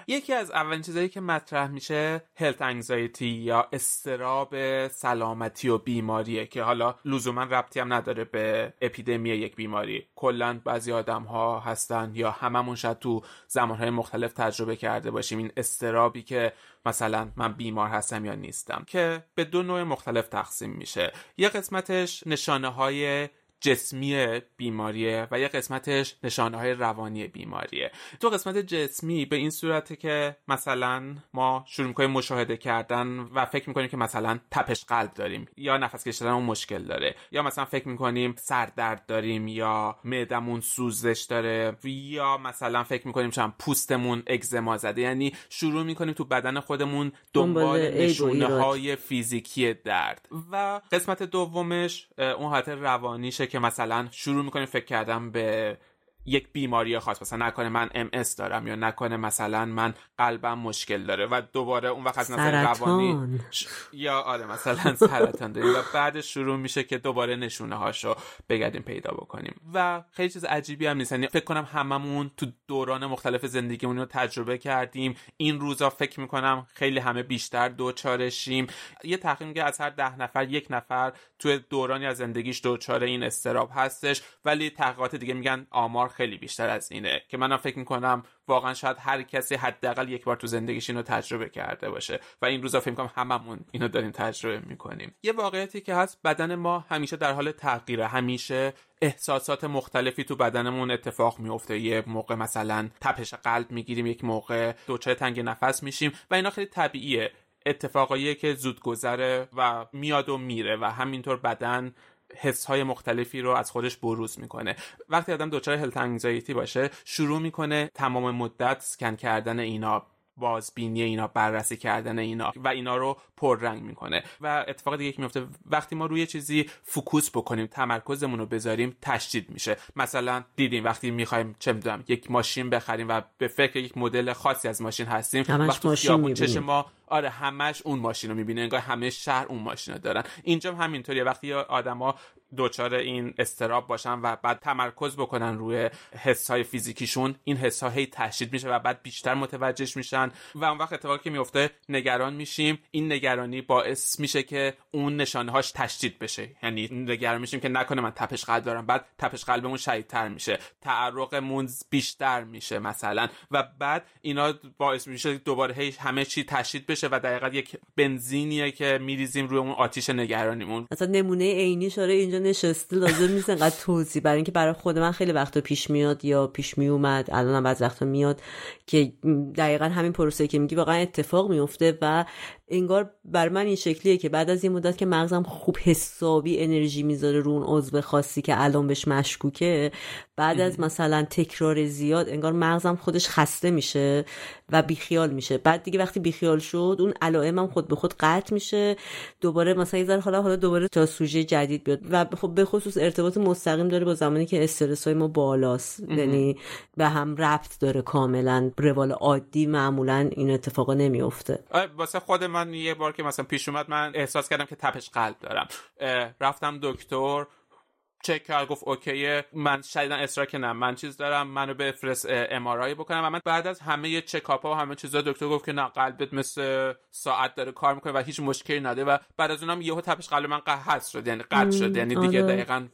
یکی از اولین چیزهایی که مطرح میشه هلت انگزایتی یا استراب سلامتی و بیماریه که حالا لزوما ربطی هم نداره به اپیدمی یک بیماری. کلا بعضی آدم ها هستن یا هممون شاید تو زمانهای مختلف تجربه کرده باشیم این استرابی که مثلا من بیمار هستم یا نیستم که به دو نوع مختلف تقسیم میشه. یه قسمتش نشانه های جسمی بیماریه و یه قسمتش نشانه های روانی بیماریه. تو قسمت جسمی به این صورته که مثلا ما شروع می‌کنیم مشاهده کردن و فکر می‌کنیم که مثلا تپش قلب داریم یا نفس کشیدن اون مشکل داره یا مثلا فکر می‌کنیم سردرد داریم یا معدمون سوزش داره یا مثلا فکر می‌کنیم چند پوستمون اگزما زده. یعنی شروع می‌کنیم تو بدن خودمون دنبال نشونه های فیزیکی درد. و قسمت دومش اون حالت روانیشه که مثلا شروع می‌کنیم فکر کردن به یک بیماری خاص مثلا نکنه من ام دارم یا نکنه مثلا من قلبم مشکل داره و دوباره اون وقت از نظر روانی یا آره مثلا سرطان داریم و بعدش شروع میشه که دوباره نشونه هاشو بگردیم پیدا بکنیم. و خیلی چیز عجیبی هم نیست. یعنی فکر کنم هممون تو دوران مختلف زندگیمون رو تجربه کردیم. این روزا فکر می‌کنم خیلی همه بیشتر دوچارشیم. یه تحقیق میگه از هر ده نفر یک نفر توی دورانی از زندگیش دوچار این استراب هستش. ولی تحقیقات دیگه میگن آمار خیلی بیشتر از اینه که منم فکر می‌کنم واقعا شاید هر کسی حداقل یک بار تو زندگیش اینو تجربه کرده باشه و این روزا فکر می‌کنم هممون اینو داریم تجربه می‌کنیم. یه واقعیتی که هست بدن ما همیشه در حال تغییره. همیشه احساسات مختلفی تو بدنمون اتفاق میفته یه موقع مثلا تپش قلب می‌گیریم یک موقع دچار تنگ نفس میشیم و اینا خیلی طبیعیه. اتفاقاییه که زود گذره و میاد و میره و همینطور بدن حس های مختلفی رو از خودش بروز می‌کنه. وقتی آدم دچار هلت انگزایتی باشه شروع می‌کنه تمام مدت سکن کردن اینا بازبینی اینا بررسی کردن اینا و اینا رو پررنگ می‌کنه. و اتفاق دیگه که میفته وقتی ما روی چیزی فوکوس بکنیم تمرکزمون رو بذاریم تشدید میشه. مثلا دیدیم وقتی می‌خوایم چه می‌دونم یک ماشین بخریم و به فکر یک مدل خاصی از ماشین هستیم وقتی ماشین چشم ما آره همش اون ماشین رو می‌بینه انگار همه شهر اون ماشین رو دارن. اینجا هم همینطوریه. وقتی آدما دچار این استراب باشن و بعد تمرکز بکنن روی حس های فیزیکیشون این حس ها تشدید میشه و بعد بیشتر متوجهش میشن و اون وقت اتفاقی که میفته نگران میشیم. این نگرانی باعث میشه که اون نشانه هاش تشدید بشه. یعنی نگران میشیم که نکنه من تپش قلب دارم. بعد تپش قلبمون شدیدتر میشه. تعرقمون بیشتر میشه مثلا. و بعد اینا باعث میشه دوباره هی همه چی تشدید بشه. و دقیقا یک بنزینیه که میریزیم روی اون آتیش نگرانیمون. مثلا نمونه عینی شاره اینجا نشسته لازم نیست انقدر توضیح برای اینکه برای خود من خیلی وقتا پیش میاد یا پیش می اومد الان هم بعض وقتا میاد که دقیقا همین پروسه که میگی واقعا اتفاق میفته و انگار بر من این شکلیه که بعد از این مدت که مغزم خوب حسابی انرژی می‌ذاره رو اون عضو خاصی که الان بهش مشکوکه بعد از مثلا تکرار زیاد انگار مغزم خودش خسته میشه و بیخیال میشه. بعد دیگه وقتی بیخیال شد اون علائمم خود به خود قطع میشه. دوباره مثلا یه حالا حالا دوباره تا سوژه جدید بیاد و خب به خصوص ارتباط مستقیم داره با زمانی که استرس های ما بالاست. یعنی به هم ربط داره کاملا. روال عادی معمولا این اتفاقا نمیفته واسه خود من یه بار که مثلا پیش اومد من احساس کردم که تپش قلب دارم. رفتم دکتر چک کرد گفت اوکیه من شدیدا اصرار که نه من چیز دارم منو بفرست ام بکنم. و من بعد از همه چک و همه چیزا دکتر گفت که نه قلبت مثل ساعت داره کار می‌کنه و هیچ مشکلی نداره و بعد از اونم یهو تپش قلب من قطع شد یعنی قطع شد یعنی دیگه آره. دقیقا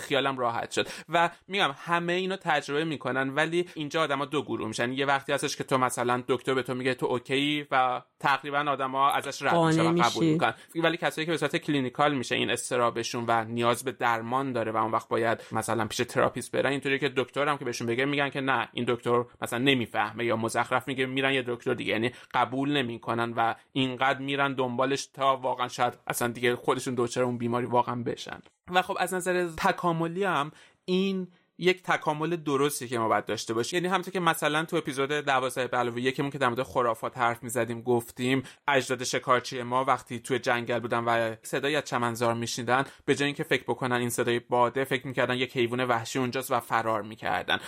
خیالم راحت شد. و میگم همه اینو تجربه می‌کنن ولی اینجا آدما دو گروه میشن. یه وقتی هستش که تو مثلا دکتر به تو میگه تو okay و تقریبا آدما ازش رد میشن و قبول می‌کنن. ولی کسایی که به صورت clinical میشه این استرسشون و نیاز به درمان داره و اون وقت باید مثلا پیش تراپیست برن. اینطوری که دکترم که بهشون بگه میگن که نه این دکتر مثلا نمی‌فهمه یا مزخرف میگه میرن یه دکتر دیگه. یعنی قبول نمی‌کنن و اینقدر میرن دنبالش تا واقعا شاید اصلا دیگه خودشون دچار اون بیماری واقعا بشن. و خب از نظر تکاملی هم این یک تکامل درستی که ما باید داشته باشیم. یعنی همونطور که مثلا تو اپیزود 12 به علاوه یکمون که در مورد خرافات حرف می‌زدیم گفتیم اجداد شکارچی ما وقتی توی جنگل بودن و صدای از چمنزار میشنیدن به جای اینکه فکر بکنن این صدای باده فکر می‌کردن یک حیوان وحشی اونجاست و فرار می‌کردن.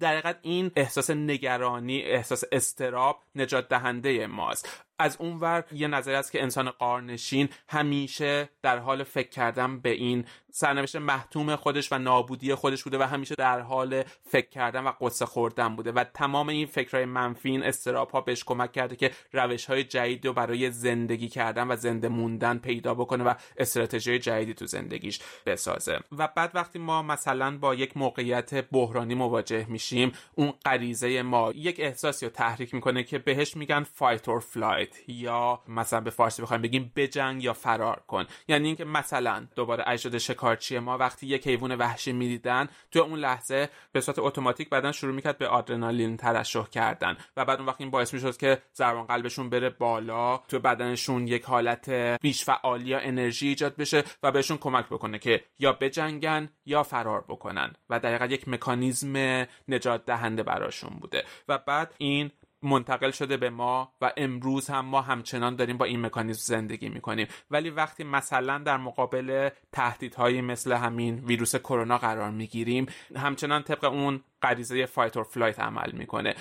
در این احساس نگرانی احساس استراب نجات دهنده ماست. از اونور یه نظری است که انسان قارنشین همیشه در حال فکر کردن به این سرنوشت محتوم خودش و نابودی خودش بوده و همیشه در حال فکر کردن و غصه خوردن بوده و تمام این فکرهای منفی این اضطراب ها بهش کمک کرده که روش های جدید رو برای زندگی کردن و زنده موندن پیدا بکنه و استراتژی جدیدی تو زندگیش بسازه. و بعد وقتی ما مثلا با یک موقعیت بحرانی مواجه میشیم اون غریزه ما یک احساسی رو تحریک می‌کنه که بهش میگن fight or flight یا مثلا به فارسی بخوایم بگیم بجنگ یا فرار کن. یعنی اینکه مثلا دوباره اجداد شکارچی ما وقتی یک حیوان وحشی می‌دیدن تو اون لحظه به صورت اتوماتیک بدن شروع می‌کرد به آدرنالین ترشح کردن و بعد اون وقت این باعث می‌شد که ضربان قلبشون بره بالا تو بدنشون یک حالت بیش فعالی یا انرژی ایجاد بشه و بهشون کمک بکنه که یا بجنگن یا فرار بکنن و دقیقا یک مکانیزم نجات دهنده براشون بوده. و بعد این منتقل شده به ما و امروز هم ما همچنان داریم با این مکانیزم زندگی می‌کنیم. ولی وقتی مثلا در مقابل تهدیدهایی مثل همین ویروس کرونا قرار می‌گیریم همچنان طبق اون غریزه fight or flight عمل می‌کنه.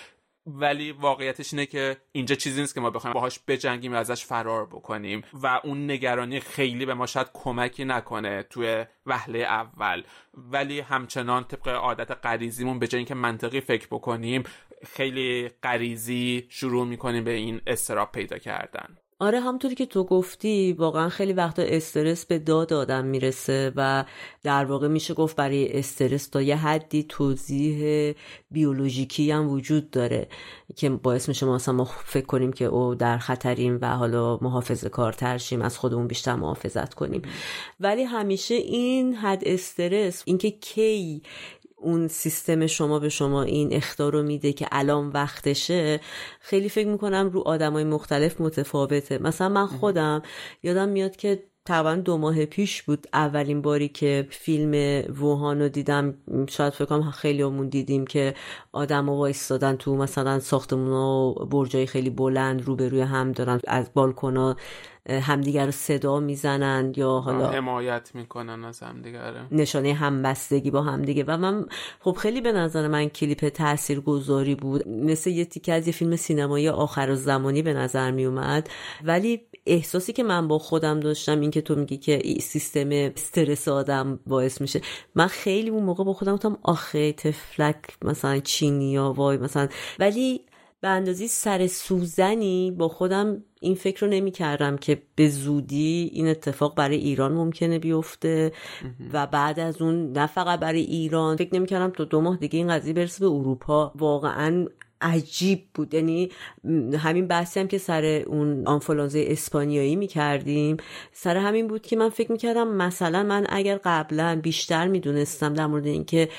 ولی واقعیتش اینه که اینجا چیزی نیست که ما بخوایم باهاش بجنگیم و ازش فرار بکنیم و اون نگرانی خیلی به ما شاید کمکی نکنه توی وهله اول. ولی همچنان طبق عادت غریزیمون به جای اینکه منطقی فکر بکنیم خیلی غریزی شروع می‌کنیم به این اضطراب پیدا کردن. آره همونطوری که تو گفتی واقعا خیلی وقتا استرس به داد آدم می‌رسه و در واقع میشه گفت برای استرس تا یه حدی توضیح بیولوژیکی هم وجود داره که باعث میشه ما ما فکر کنیم که او در خطریم و حالا محافظه کارتر شیم از خودمون بیشتر محافظت کنیم. ولی همیشه این حد استرس اینکه کی اون سیستم شما به شما این اختار رو میده که الان وقتشه خیلی فکر می‌کنم رو آدمای مختلف متفاوته. مثلا من خودم یادم میاد که تقریبا دو ماه پیش بود اولین باری که فیلم ووهان رو دیدم. شاید فکر کنم خیلی همون دیدیم که آدم وایستادن تو مثلا ساختمون و برجای خیلی بلند روبروی هم دارن از بالکونا همدیگر رو صدا می‌زنن یا حالا حمایت می‌کنن از همدیگر. نشانه همبستگی با همدیگه. و من خب خیلی به نظر من کلیپ تأثیر گذاری بود. مثل یه تیکه از یه فیلم سینمایی آخر زمانی به نظر میومد ولی احساسی که من با خودم داشتم این که تو میگی که سیستم استرس آدم باعث میشه من خیلی اون موقع با خودم گفتم آخه تفلک مثلا چینیا وای مثلا. ولی به اندازی سر سوزنی با خودم این فکر رو نمی کردم که به زودی این اتفاق برای ایران ممکنه بیفته و بعد از اون نه فقط برای ایران فکر نمی کردم تا دو ماه دیگه این قضیه برسه به اروپا. واقعا عجیب بود. یعنی همین بحثی هم که سر اون آنفولانزای اسپانیایی می کردیم سر همین بود که من فکر می کردم مثلا من اگر قبلا بیشتر می‌دونستم در مورد اینکه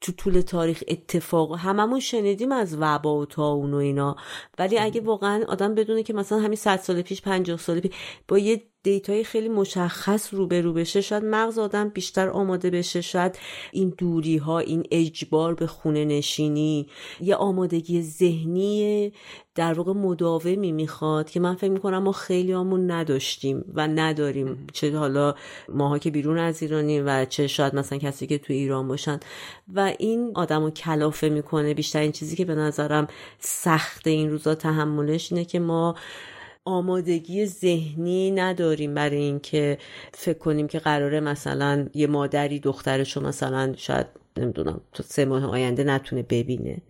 تو طول تاریخ اتفاق هممون شنیدیم از وبا و تاون و اینا. ولی اگه واقعا آدم بدونه که مثلا همین 100 سال پیش 50 سال پیش با یه دیتای خیلی مشخص روبرو بشه. شاید مغز آدم بیشتر آماده بشه. شاید این دوری ها این اجبار به خونه نشینی یه آمادگی ذهنی در واقع مداومی می‌خواد که من فکر می‌کنم ما خیلی همون نداشتیم و نداریم. چه حالا ماها که بیرون از ایرانیم و چه شاید مثلا کسی که تو ایران باشن. و این آدم رو کلافه می‌کنه. بیشتر این چیزی که به نظرم سخت این روزا تحملش اینه که ما آمادگی ذهنی نداریم برای اینکه فکر کنیم که قراره مثلا یه مادری دخترشو مثلا شاید نمی‌دونم تا سه ماه آینده نتونه ببینه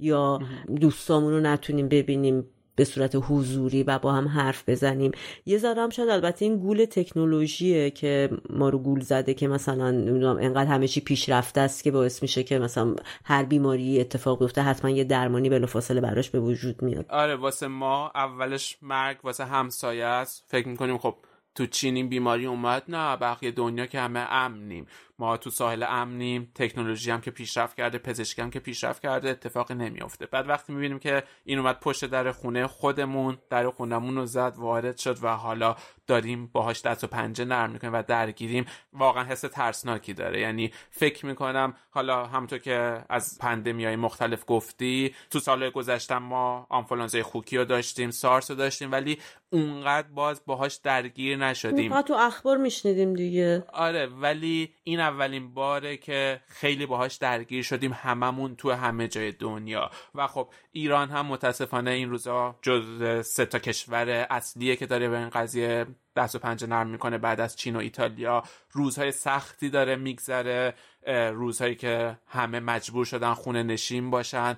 یا دوستامون رو نتونیم ببینیم. به صورت حضوری و با هم حرف بزنیم. یه ذره هم شاید البته این گول تکنولوژیه که ما رو گول زده که مثلا نمی‌دونم انقدر همه چی پیشرفته است که باعث میشه که مثلا هر بیماری اتفاق بیفته حتما یه درمانی بلافاصله براش به وجود میاد. آره واسه ما اولش مرگ واسه همسایه است. فکر می‌کنیم خب تو چین این بیماری اومد نه بقیه دنیا که همه امنیم. ما تو ساحل امنیم تکنولوژی هم که پیشرفت کرده پزشکی هم که پیشرفت کرده اتفاقی نمیافته. بعد وقتی می‌بینیم که این اومد پشت در خونه خودمون در خونمون رو زد وارد شد و حالا داریم باهاش دست و پنجه نرم می‌کنیم و درگیریم واقعا حس ترسناکی داره. یعنی فکر می‌کنم حالا همونطور که از پندمی های مختلف گفتی تو سال گذشته ما آنفولانزای خوکی رو داشتیم سارس رو داشتیم ولی اونقدر باز باهاش درگیر نشدیم. تو اخبار میشنیدیم دیگه. آره ولی این اولین باره که خیلی باهاش درگیر شدیم هممون تو همه جای دنیا. و خب ایران هم متاسفانه این روزا جز سه تا کشور اصلیه که داره به این قضیه دست و پنجه نرم می‌کنه. بعد از چین و ایتالیا روزهای سختی داره میگذره روزهایی که همه مجبور شدن خونه نشین باشن.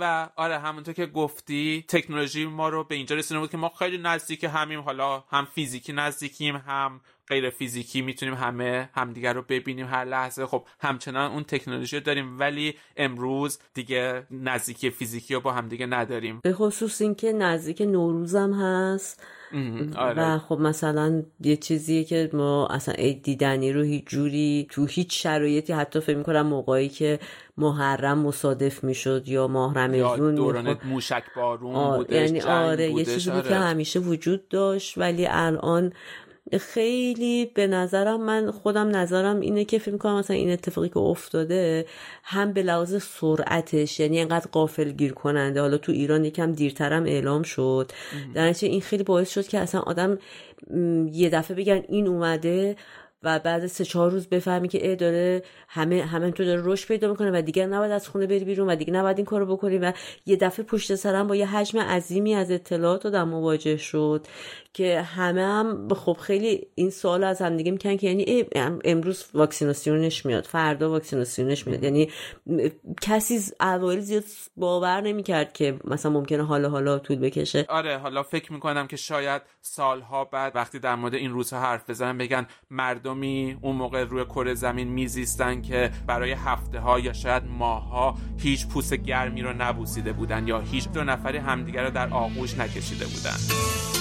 و آره همونطور که گفتی تکنولوژی ما رو به اینجا رسونده بود که ما خیلی نزدیک همیم. حالا هم فیزیکی نزدیکیم هم غیر فیزیکی می‌تونیم همه همدیگر رو ببینیم هر لحظه. خب همچنان اون تکنولوژی رو داریم ولی امروز دیگه نزدیکی فیزیکی رو با همدیگه نداریم. به خصوص اینکه نزدیک نوروزم هست. آره. و خب مثلا یه چیزیه که ما اصلا عید دیدنی رو هیچ جوری تو هیچ شرایطی حتی فکر می‌کنم موقعی که محرم مصادف می‌شد یا ماه رمضون دوران موشک بارون بودش یعنی آره یه چیزی بود که آره. همیشه وجود داشت ولی الان خیلی به نظرم من خودم نظرم اینه که فکر کنم مثلا این اتفاقی که افتاده هم به لحاظ سرعتش یعنی انقدر قافل گیر کننده. حالا تو ایران یکم دیرترم اعلام شد. در این خیلی باعث شد که اصلا آدم یه دفعه بگن این اومده و بعد سه چهار روز بفهمی که ای داره همه همه تو داره رشد پیدا می‌کنه و دیگه نباید از خونه بری بیرون و دیگه نباید این کارو بکنی و یه دفعه پشت سرم با یه حجم عظیمی از اطلاعات آدم مواجه شد. که همه هم خب خیلی این سوال از هم دیگه می‌کنن که یعنی امروز واکسیناسیونش میاد فردا واکسیناسیونش میاد. یعنی کسی اوایل زیاد باور نمی‌کرد که مثلا ممکنه حالا حالا طول بکشه. آره حالا فکر می‌کنم که شاید سالها بعد وقتی در مورد این روزها حرف بزنن بگن مردمی اون موقع روی کره زمین میزیستن که برای هفته ها یا شاید ماهها هیچ پوست گرمی رو نبوسیده بودن یا هیچ دو نفری همدیگر رو در آغوش نکشیده بودن.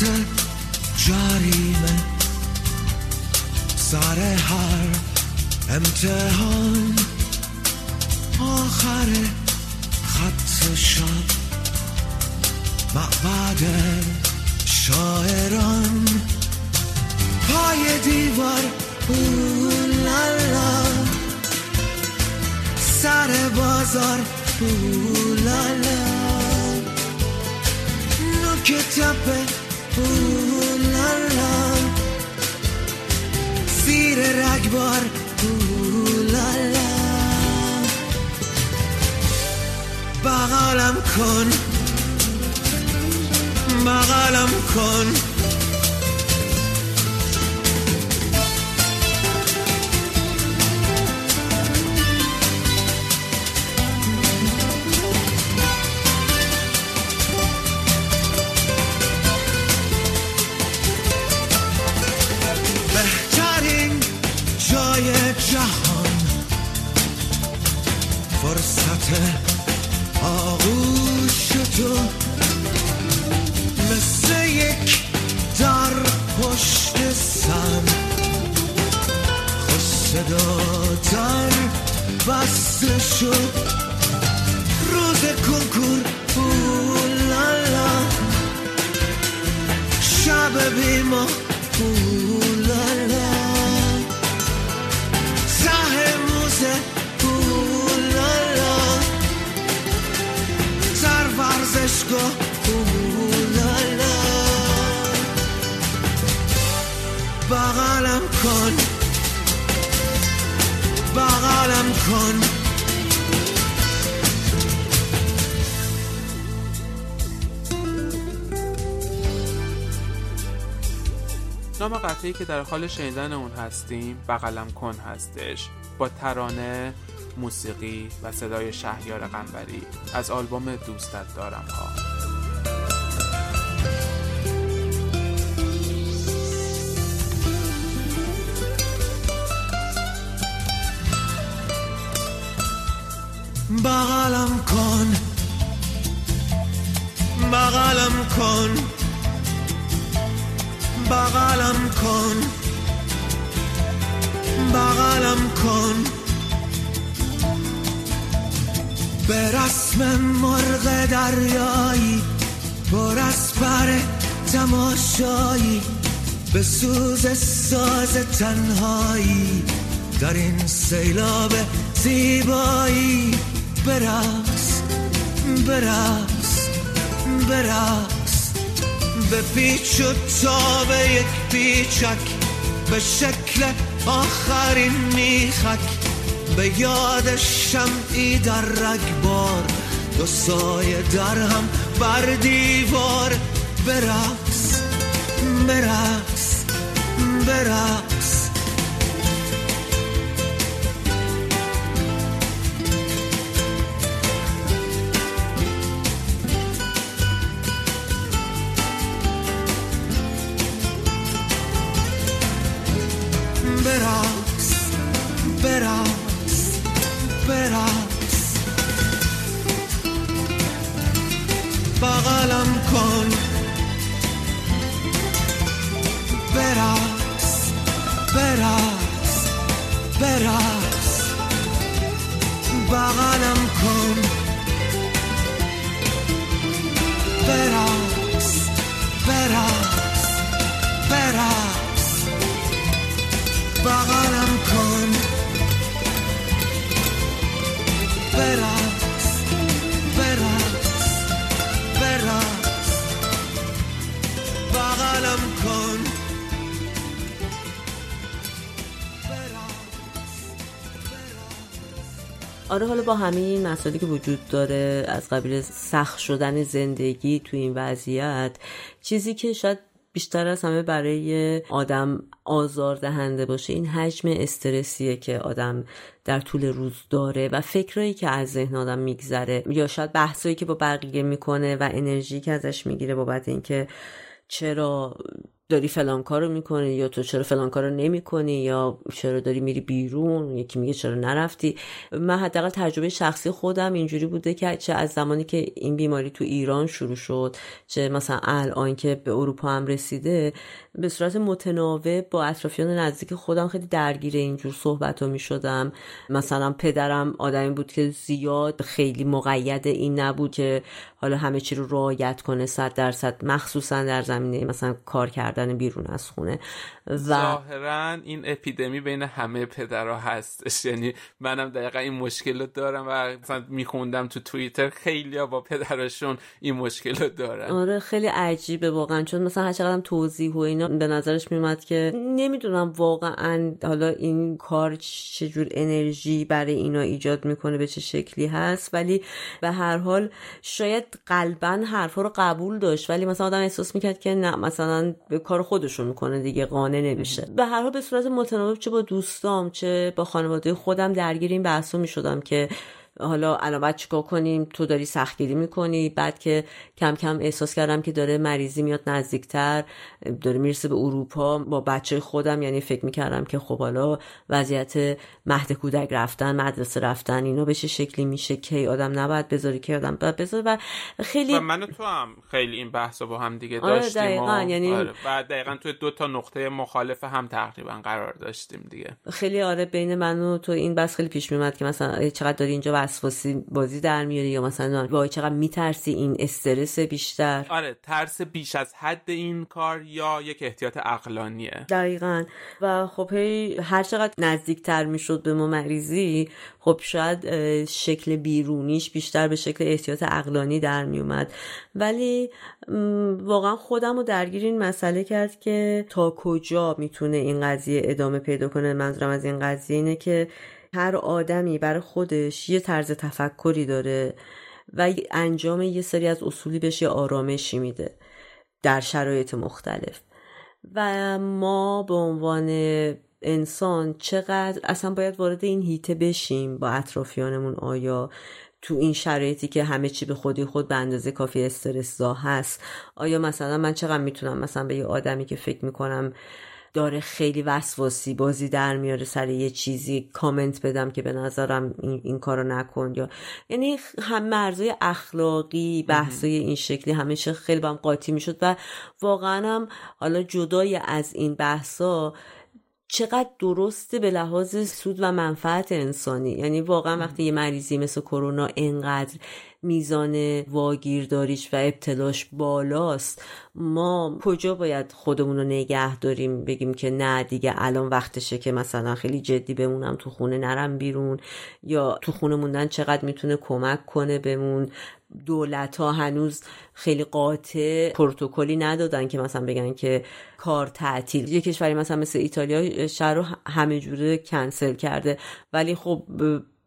مثل جریمه سر هر امتحان. آخر خط شب. معبد شاعران. پای دیوار. اولالا. سر بازار. اولالا. نوک تپه. زیر رگبار بغالم کن بغالم کن جهان فرصت نام قطعی که در حال شنیدن اون هستیم بغلم کن هستش. با ترانه موسیقی و صدای شهیار قنبری. از آلبوم دوستت دارم ها. بغلم کن. بغلم کن. بغلم کن. بغلم کن. به رسم مرغ دریایی پر از پر تماشایی به سوز ساز تنهایی در این سیلاب زیبایی. برقص برقص برقص. به پیچ و تاب یک پیچک به شکل آخرین میخک. به یاد شمعی در رگبار دو سایه در هم بر دیوار. برقص برقص برقص. آره حالا با همه این مسائلی که وجود داره از قبیل سخت شدن زندگی تو این وضعیت چیزی که شاید بیشتر از همه برای آدم آزار دهنده باشه این حجم استرسیه که آدم در طول روز داره و فکرایی که از ذهن آدم میگذره یا شاید بحثایی که با بقیه می‌کنه و انرژی که ازش می‌گیره بابت اینکه چرا داری فلان کارو می‌کنی یا تو چرا فلان کارو نمی‌کنی یا چرا داری میری بیرون؟ یکی میگه چرا نرفتی؟ من حداقل تجربه شخصی خودم اینجوری بوده که چه از زمانی که این بیماری تو ایران شروع شد چه مثلا الان که به اروپا هم رسیده به صورت متناوب با اطرافیان نزدیک خودم خیلی درگیر اینجور صحبت ها می شدم مثلا پدرم آدمی بود که زیاد خیلی مقید این نبود که حالا همه چی رو رعایت کنه صد درصد مخصوصا در زمینه مثلا کار کردن بیرون از خونه. و ظاهرا این اپیدمی بین همه پدرها هستش. یعنی منم دقیقا این مشکل رو دارم و مثلا میخوندم تو توییتر خیلی ها با پدرشون این مشکل رو دارن. آره خیلی عجیبه واقعا. چون مثلا هر چقدر توضیح و اینا به نظرش میومد که نمی‌دونم واقعا حالا این کار چجور انرژی برای اینا ایجاد می‌کنه به چه شکلی هست. ولی به هر حال شاید قلبا حرفا رو قبول داشت. ولی مثلا آدم احساس می‌کرد که نه مثلا به کار خودشون می‌کنه دیگه قانع نمیشه. به هر حال به صورت متناوب چه با دوستام چه با خانواده خودم درگیر این بحثو می‌شدم که حالا الان باید چیکار کنیم؟ تو داری سختگیری می‌کنی؟ بعد که کم کم احساس کردم که داره مریضی میاد نزدیکتر داره می‌رسه به اروپا. با بچه خودم یعنی فکر می‌کردم که خب حالا وضعیت مهد کودک رفتن مدرسه رفتن اینا به چه شکلی میشه؟ کی آدم نباید بذاری که آدم باید بذاری و خیلی و من و تو هم خیلی این بحث با هم دیگه داشتیم آره دقیقا. و... یعنی... آره. و دقیقا توی دو تا نقطه مخالف هم تقریبا قرار داشتیم دیگه. خیلی آره بین من و تو این بس خیلی پیش میومد که مثلا چقدر داری اینجا وسواسی بازی در میاری یا مثلا وای چقدر میترسی این استرس بیشتر؟ آره ترس بیش از حد این کار یا یک احتیاط عقلانیه؟ دقیقا. و خب هی هر چقدر نزدیکتر می‌شد به ما مریضی خب شاید شکل بیرونیش بیشتر به شکل احتیاط عقلانی در میومد ولی واقعا خودم رو درگیر این مسئله کرد که تا کجا می‌تونه این قضیه ادامه پیدا کنه. منظورم از این قضیه اینه که هر آدمی برای خودش یه طرز تفکری داره و انجام یه سری از اصولی بهش یه آرامشی میده در شرایط مختلف. و ما به عنوان انسان چقدر اصلا باید وارد این هیته بشیم با اطرافیانمون آیا تو این شرایطی که همه چی به خودی خود به اندازه کافی استرسزا هست آیا مثلا من چقدر می‌تونم مثلا به یه آدمی که فکر می‌کنم داره خیلی وسواسی بازی در میاره سر یه چیزی کامنت بدم که به نظرم این, این کارو نکن یا یعنی هم مرزای اخلاقی بحثای این شکلی همیشه خیلی با هم قاطی می‌شد و واقعا هم حالا جدای از این بحثا چقدر درسته به لحاظ سود و منفعت انسانی. یعنی واقعا وقتی یه مریضی مثل کرونا انقدر میزان واگیرداریش و ابتلاش بالاست. ما کجا باید خودمون رو نگه داریم؟ بگیم که نه دیگه الان وقتشه که مثلا خیلی جدی بمونم تو خونه نرم بیرون. یا تو خونه موندن چقدر می‌تونه کمک کنه بمون دولت ها هنوز خیلی قاطع پروتکلی ندادن که مثلا بگن که کار تعطیل. یه کشوری مثلا مثل ایتالیا شهر رو همه جوره کنسل کرده. ولی خب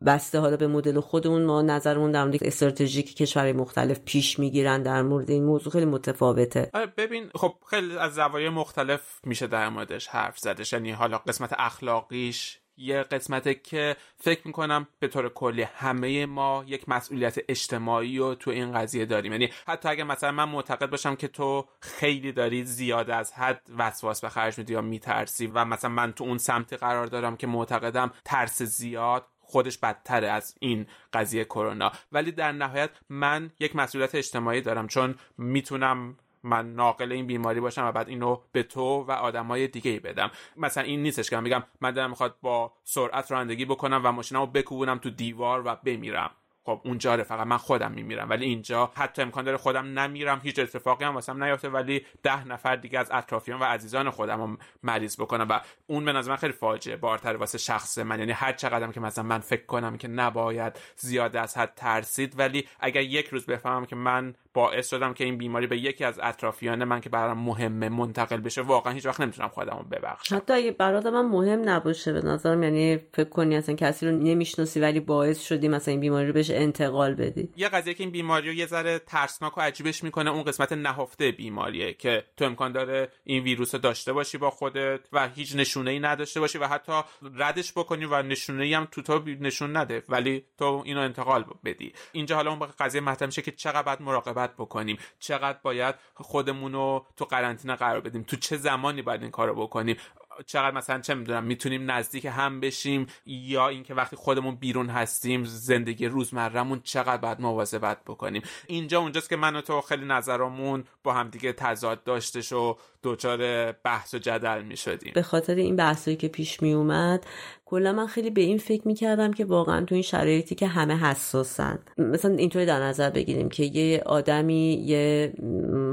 بسته حالا به مدل خودمون ما نظرمون در مورد استراتژی که کشورهای مختلف پیش می‌گیرن در مورد این موضوع خیلی متفاوته. ببین خب خیلی از زوایای مختلف میشه در موردش حرف زدش. یعنی حالا قسمت اخلاقیش یه قسمته که فکر می‌کنم به طور کلی همه ما یک مسئولیت اجتماعی رو تو این قضیه داریم. یعنی حتی اگه مثلا من معتقد باشم که تو خیلی داری زیاد از حد وسواس به خرج میدی یا میترسی و مثلا من تو اون سمتی قرار دارم که معتقدم ترس زیاد خودش بدتره از این قضیه کرونا. ولی در نهایت من یک مسئولیت اجتماعی دارم چون می‌تونم من ناقل این بیماری باشم و بعد اینو به تو و آدمای دیگه ای بدم. مثلا این نیستش که من میگم من دارم می‌خواد با سرعت رانندگی بکنم و ماشینمو بکوبونم تو دیوار و بمیرم. خب اونجا فقط من خودم میمیرم. ولی اینجا حتی امکان داره خودم نمیرم هیچ اتفاقی هم واسم نیافته ولی ده نفر دیگه از اطرافیان و عزیزان خودم رو مریض بکنم و اون به نظر من خیلی فاجعه بارتر واسه شخص من. یعنی هر چقدرم که مثلا من فکر کنم که نباید زیاد از حد ترسید ولی اگر یک روز بفهمم که من باعث شدم که این بیماری به یکی از اطرافیان من که برام مهمه منتقل بشه. واقعا هیچ وقت نمی‌تونم خودم رو ببخشم. حتی اگه برات من مهم نباشه به نظرم یعنی فکر کنی اصلا کسی رو نمی‌شناسی ولی باعث شدی مثلا این بیماری رو بهش انتقال بدی. یه قضیه که این بیماری رو یه ذره ترسناک و عجیبش می‌کنه اون قسمت نهفته بیماریه که تو امکان داره این ویروس رو داشته باشی با خودت و هیچ نشونه ای نداشته باشی و حتی ردش بکنی و نشونه ای هم تو تو نشون نده ولی تو اینو انتقال بدی. اینجا حالا اون قضیه مطرح میشه که چقدر باید مراقبت بکنیم. چقدر باید خودمون رو تو قرنطینه قرار بدیم؟ تو چه زمانی باید این کارو بکنیم؟ چقدر مثلا چه می‌دونم می‌تونیم نزدیک هم بشیم؟ یا اینکه وقتی خودمون بیرون هستیم زندگی روزمرهمون چقدر باید مواظبت بکنیم؟ اینجا اونجاست که من و تو خیلی نظرمون با همدیگه تضاد داشتش و دچار بحث و جدل می‌شدیم. به خاطر این بحثایی که پیش می اومد کلا من خیلی به این فکر می‌کردم که واقعا تو این شرایطی که همه حساسن. مثلا اینطوری در نظر بگیریم که یه آدمی یه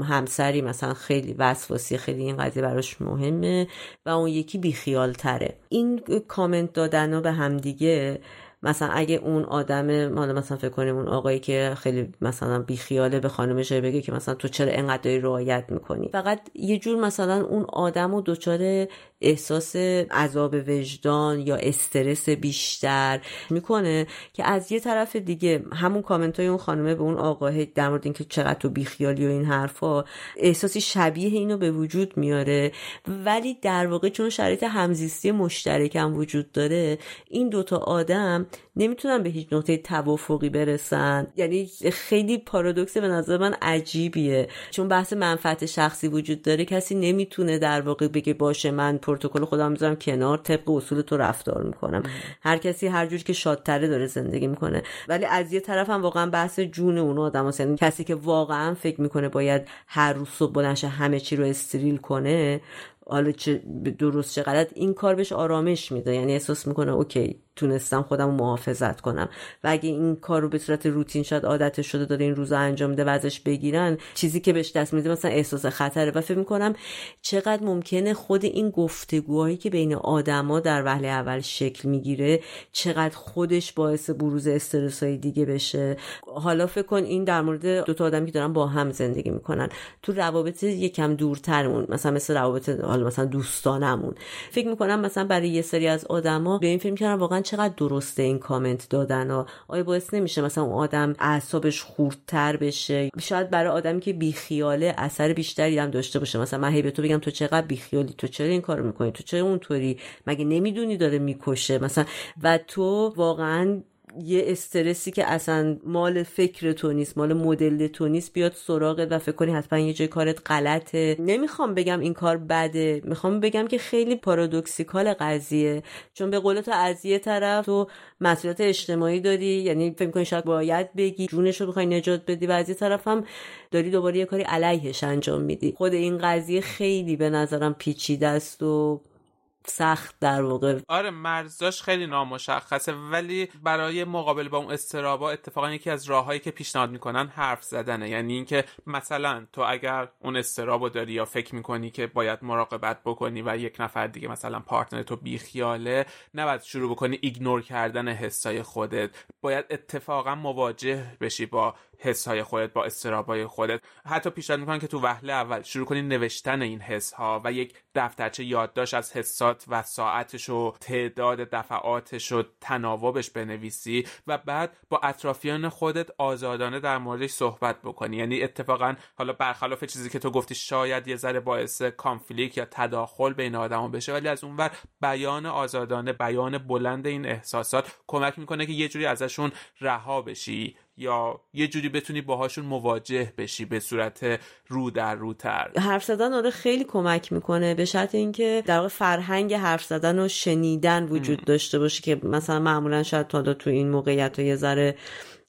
همسری مثلا خیلی وسواسی خیلی این قضیه براش مهمه و اون یکی بیخیال تره این کامنت دادن به همدیگه مثلا اگه اون آدم حالا مثلا فکر کنیم اون آقایی که خیلی مثلا بیخیاله به خانمش بگه که مثلا تو چرا انقدر داری رعایت می‌کنی؟ فقط یه جور مثلا اون آدم و دچار احساس عذاب وجدان یا استرس بیشتر می‌کنه که از یه طرف دیگه همون کامنت های اون خانمه به اون آقاه در مورد اینکه چقدر تو بیخیالی و این حرفا احساسی شبیه اینو به وجود میاره. ولی در واقع چون شرایط همزیستی مشترک هم وجود داره این دوتا آدم نمی‌تونن به هیچ نقطه توافقی برسن. یعنی خیلی پارادوکس به نظر من عجیبیه. چون بحث منفعت شخصی وجود داره کسی نمی‌تونه در واقع بگه باشه من پروتکل خودم می‌ذارم کنار طبق اصول تو رفتار می‌کنم. هر کسی هر جور که شادتره داره زندگی می‌کنه. ولی از یه طرف هم واقعا بحث جون اون آدم هست. یعنی کسی که واقعا فکر می‌کنه باید هر روز صبح بلنشه همه چی رو استریل کنه حالا چه درست چه غلط این کار بهش آرامش میده. یعنی احساس می‌کنه اوکی تونستم خودم رو محافظت کنم. و اگه این کار رو به صورت روتین شاید عادت شده داره این روزا انجام میده و ازش بگیرن چیزی که بهش دست میده مثلا احساس خطره. و فکر می‌کنم چقدر ممکنه خود این گفتگوهایی که بین آدما در وهله اول شکل می‌گیره چقدر خودش باعث بروز استرس های دیگه بشه. حالا فکر کن این در مورد دو تا آدمی که دارن با هم زندگی می‌کنن. تو روابط یکم دورترمون مثلا مثل روابط حالا مثلا دوستانمون. فکر می‌کنم مثلا برای یه سری از آدما به این فکر می‌کنم واقعا چقدر درسته این کامنت دادن و آیا باعث نمیشه مثلا اون آدم اعصابش خوردتر بشه؟ شاید برای آدمی که بیخیاله اثر بیشتری هم داشته باشه. مثلا من هی به تو بگم تو چقدر بیخیالی؟ تو چرا این کارو می‌کنی؟ تو چرا اونطوری؟ مگه نمی‌دونی داره می‌کشه؟ مثلا و تو واقعا یه استرسی که اصلا مال فکر تو نیست مال مدل تو نیست بیاد سراغت و فکر کنی حتما یه جای کارت غلطه. نمی‌خوام بگم این کار بده می‌خوام بگم که خیلی پارادوکسیکال قضیه. چون به قول تو از یه طرف تو مسئولیت اجتماعی داری یعنی فکر کنی شاید باید بگی جونش رو بخوای نجات بدی و از یه طرف هم داری دوباره یه کاری علیهش انجام میدی. خود این قضیه خیلی به نظرم پیچیده است و سخت در واقع. آره مرزاش خیلی نامشخصه ولی برای مقابله با اون استرابا اتفاقا یکی از راههایی که پیشنهاد می‌کنن حرف زدنه. یعنی اینکه مثلا تو اگر اون استرابو داری یا فکر می‌کنی که باید مراقبت بکنی و یک نفر دیگه مثلا پارتنر تو بیخیاله نباید شروع بکنی ایگنور کردن حسای خودت. باید اتفاقا مواجه بشی با حسهای خودت با استرابای خودت. حتی پیشنهاد می‌کنن که تو وهله اول شروع کنی نوشتن این حس ها و یک دفترچه یادداشت از حسات و ساعتش و تعداد دفعاتش و تناوبش بنویسی و بعد با اطرافیان خودت آزادانه در موردش صحبت بکنی. یعنی اتفاقا حالا برخلاف چیزی که تو گفتی شاید یه ذره باعث کانفلیکت یا تداخل بین آدما بشه ولی از اونور بیان آزادانه بیان بلند این احساسات کمک می‌کنه که یه جوری ازشون رها بشی. یا یه جوری بتونی باهاشون مواجه بشی به صورت رو در رو تر. حرف زدن آره خیلی کمک می‌کنه به شرط اینکه در واقع فرهنگ حرف زدن و شنیدن وجود داشته باشه که مثلا معمولا شاید تا تو این موقعیت یه ذره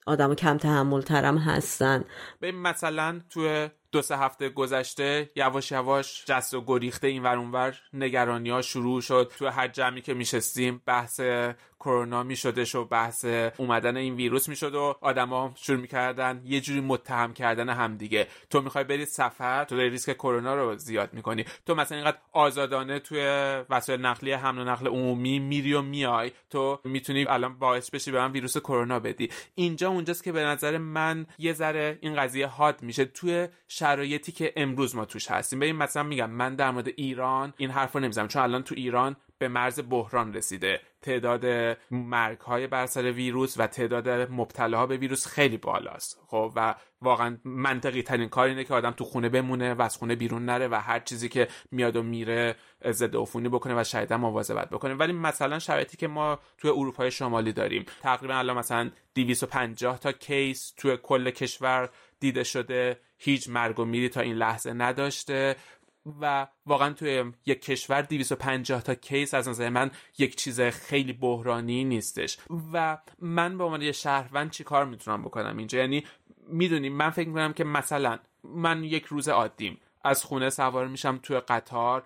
آدم کم تحمل ترم هستن. به مثلا تو دو سه هفته گذشته یواش یواش جست و گریخته این ور اونور نگرانی ها شروع شد. تو هر جمعی که میشستیم بحث کرونا میشدش و بحث اومدن این ویروس می‌شد و آدما شروع می‌کردن یه جوری متهم کردن همدیگه. تو می‌خوای بری سفر تو داری ریسک کرونا رو زیاد می‌کنی. تو مثلا اینقدر آزادانه توی وسایل نقلیه حمل و نقل عمومی میری و میای تو می‌تونی الان باعث بشی به من ویروس کرونا بدی. اینجا اونجاست که به نظر من یه ذره این قضیه حاد میشه. توی شرایطی که امروز ما توش هستیم. ببین مثلا میگم من در مورد ایران این حرف رو نمی‌زنم چون الان تو ایران به مرز بحران رسیده. تعداد مرگ های بر سر ویروس و تعداد مبتلاها به ویروس خیلی بالاست. خب و واقعا منطقی ترین کار اینه که آدم تو خونه بمونه و از خونه بیرون نره و هر چیزی که میاد و میره ضد عفونی بکنه و شاید مواظبت بکنه. ولی مثلا شرایطی که ما توی اروپای شمالی داریم تقریبا الان مثلا 250 تا کیس توی کل کشور دیده شده. هیچ مرگ و میری تا این لحظه نداشته. و واقعا توی یک کشور 250 تا کیس از نظر من یک چیز خیلی بحرانی نیستش. و من به عنوان یه شهروند چی کار می‌تونم بکنم اینجا؟ یعنی می‌دونیم من فکر می‌کنم که مثلا من یک روز عادیم از خونه سوار میشم توی قطار.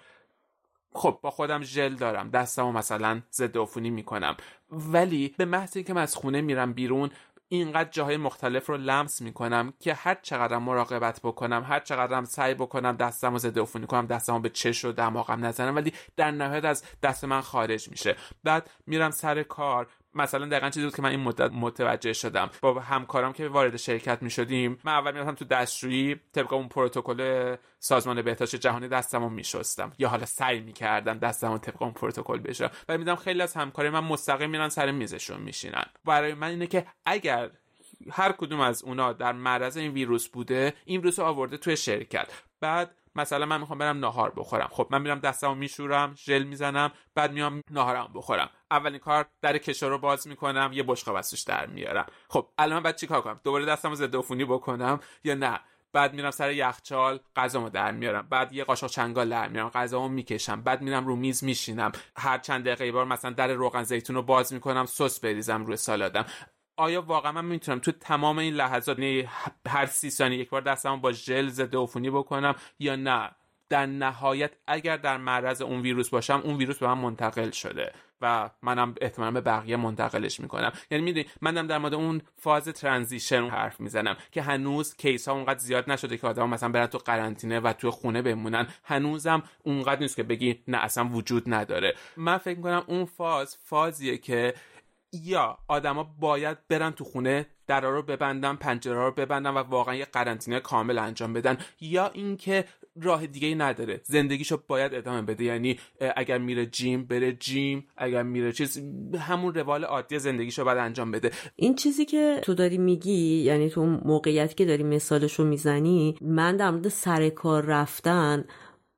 خب با خودم ژل دارم دستمو مثلا ضد عفونی می‌کنم. ولی به محض اینکه من از خونه میرم بیرون اینقدر جاهای مختلف رو لمس می‌کنم که هر چقدر مراقبت بکنم هر چقدر سعی بکنم دستم رو ضد عفونی کنم دستم به چش و دماغم نزنم ولی در نهایت از دست من خارج میشه. بعد میرم سر کار مثلا دقیقا چیزی بود که من این مدت متوجه شدم. با همکارم که وارد شرکت می شدیم من اول می‌رفتم تو دستشویی طبق اون پروتکل سازمان بهداشت جهانی دستمو میشستم. یا حالا سعی می‌کردم دستمو طبق اون پروتکل بشم و میدم خیلی از همکاری من مستقیم میرن سر میزشون میشینن. برای من اینه که اگر هر کدوم از اونا در معرض این ویروس بوده این ویروس رو آورده توی شرکت. بعد مثلا من می‌خوام برم ناهار بخورم. خب من میرم دستمو میشورم ژل می‌زنم بعد میام ناهارم بخورم. اولین کار در کشور رو باز می‌کنم یه بشقاب ازش در میارم. خب الان بعد چیکار کنم؟ دوباره دستمو ضد عفونی بکنم یا نه؟ بعد میرم سر یخچال غذامو در میارم. بعد یه قاشق چنگال در میارم غذامو می‌کشم. بعد میرم رو میز میشینم. هر چند دقیقه بار مثلا در روغن زیتون رو باز می‌کنم سس بریزم روی سالادم. آیا واقعا من می‌تونم تو تمام این لحظات یعنی هر سی ثانیه یک بار دستمو با ژل ضد عفونی بکنم یا نه؟ در نهایت اگر در معرض اون ویروس باشم اون ویروس به من منتقل شده و منم احتمالا به بقیه منتقلش می‌کنم. یعنی می‌دونی منم در مورد اون فاز transition حرف می‌زنم که هنوز case ها اونقدر زیاد نشده که آدم مثلا برن تو قرنطینه و تو خونه بمونن. هنوزم اونقدر نیست که بگی نه اصلا وجود نداره. من فکر می‌کنم اون فاز فازیه که یا آدما باید برن تو خونه درا رو ببندن پنجره رو ببندن و واقعا یه قرنطینه کامل انجام بدن یا اینکه راه دیگه ای نداره. زندگیشو باید ادامه بده. یعنی اگر میره جیم بره جیم. اگر میره چیز همون روال عادی زندگیشو باید انجام بده. این چیزی که تو داری میگی یعنی تو موقعیتی که داری مثالشو می‌زنی من در مورد سر کار رفتن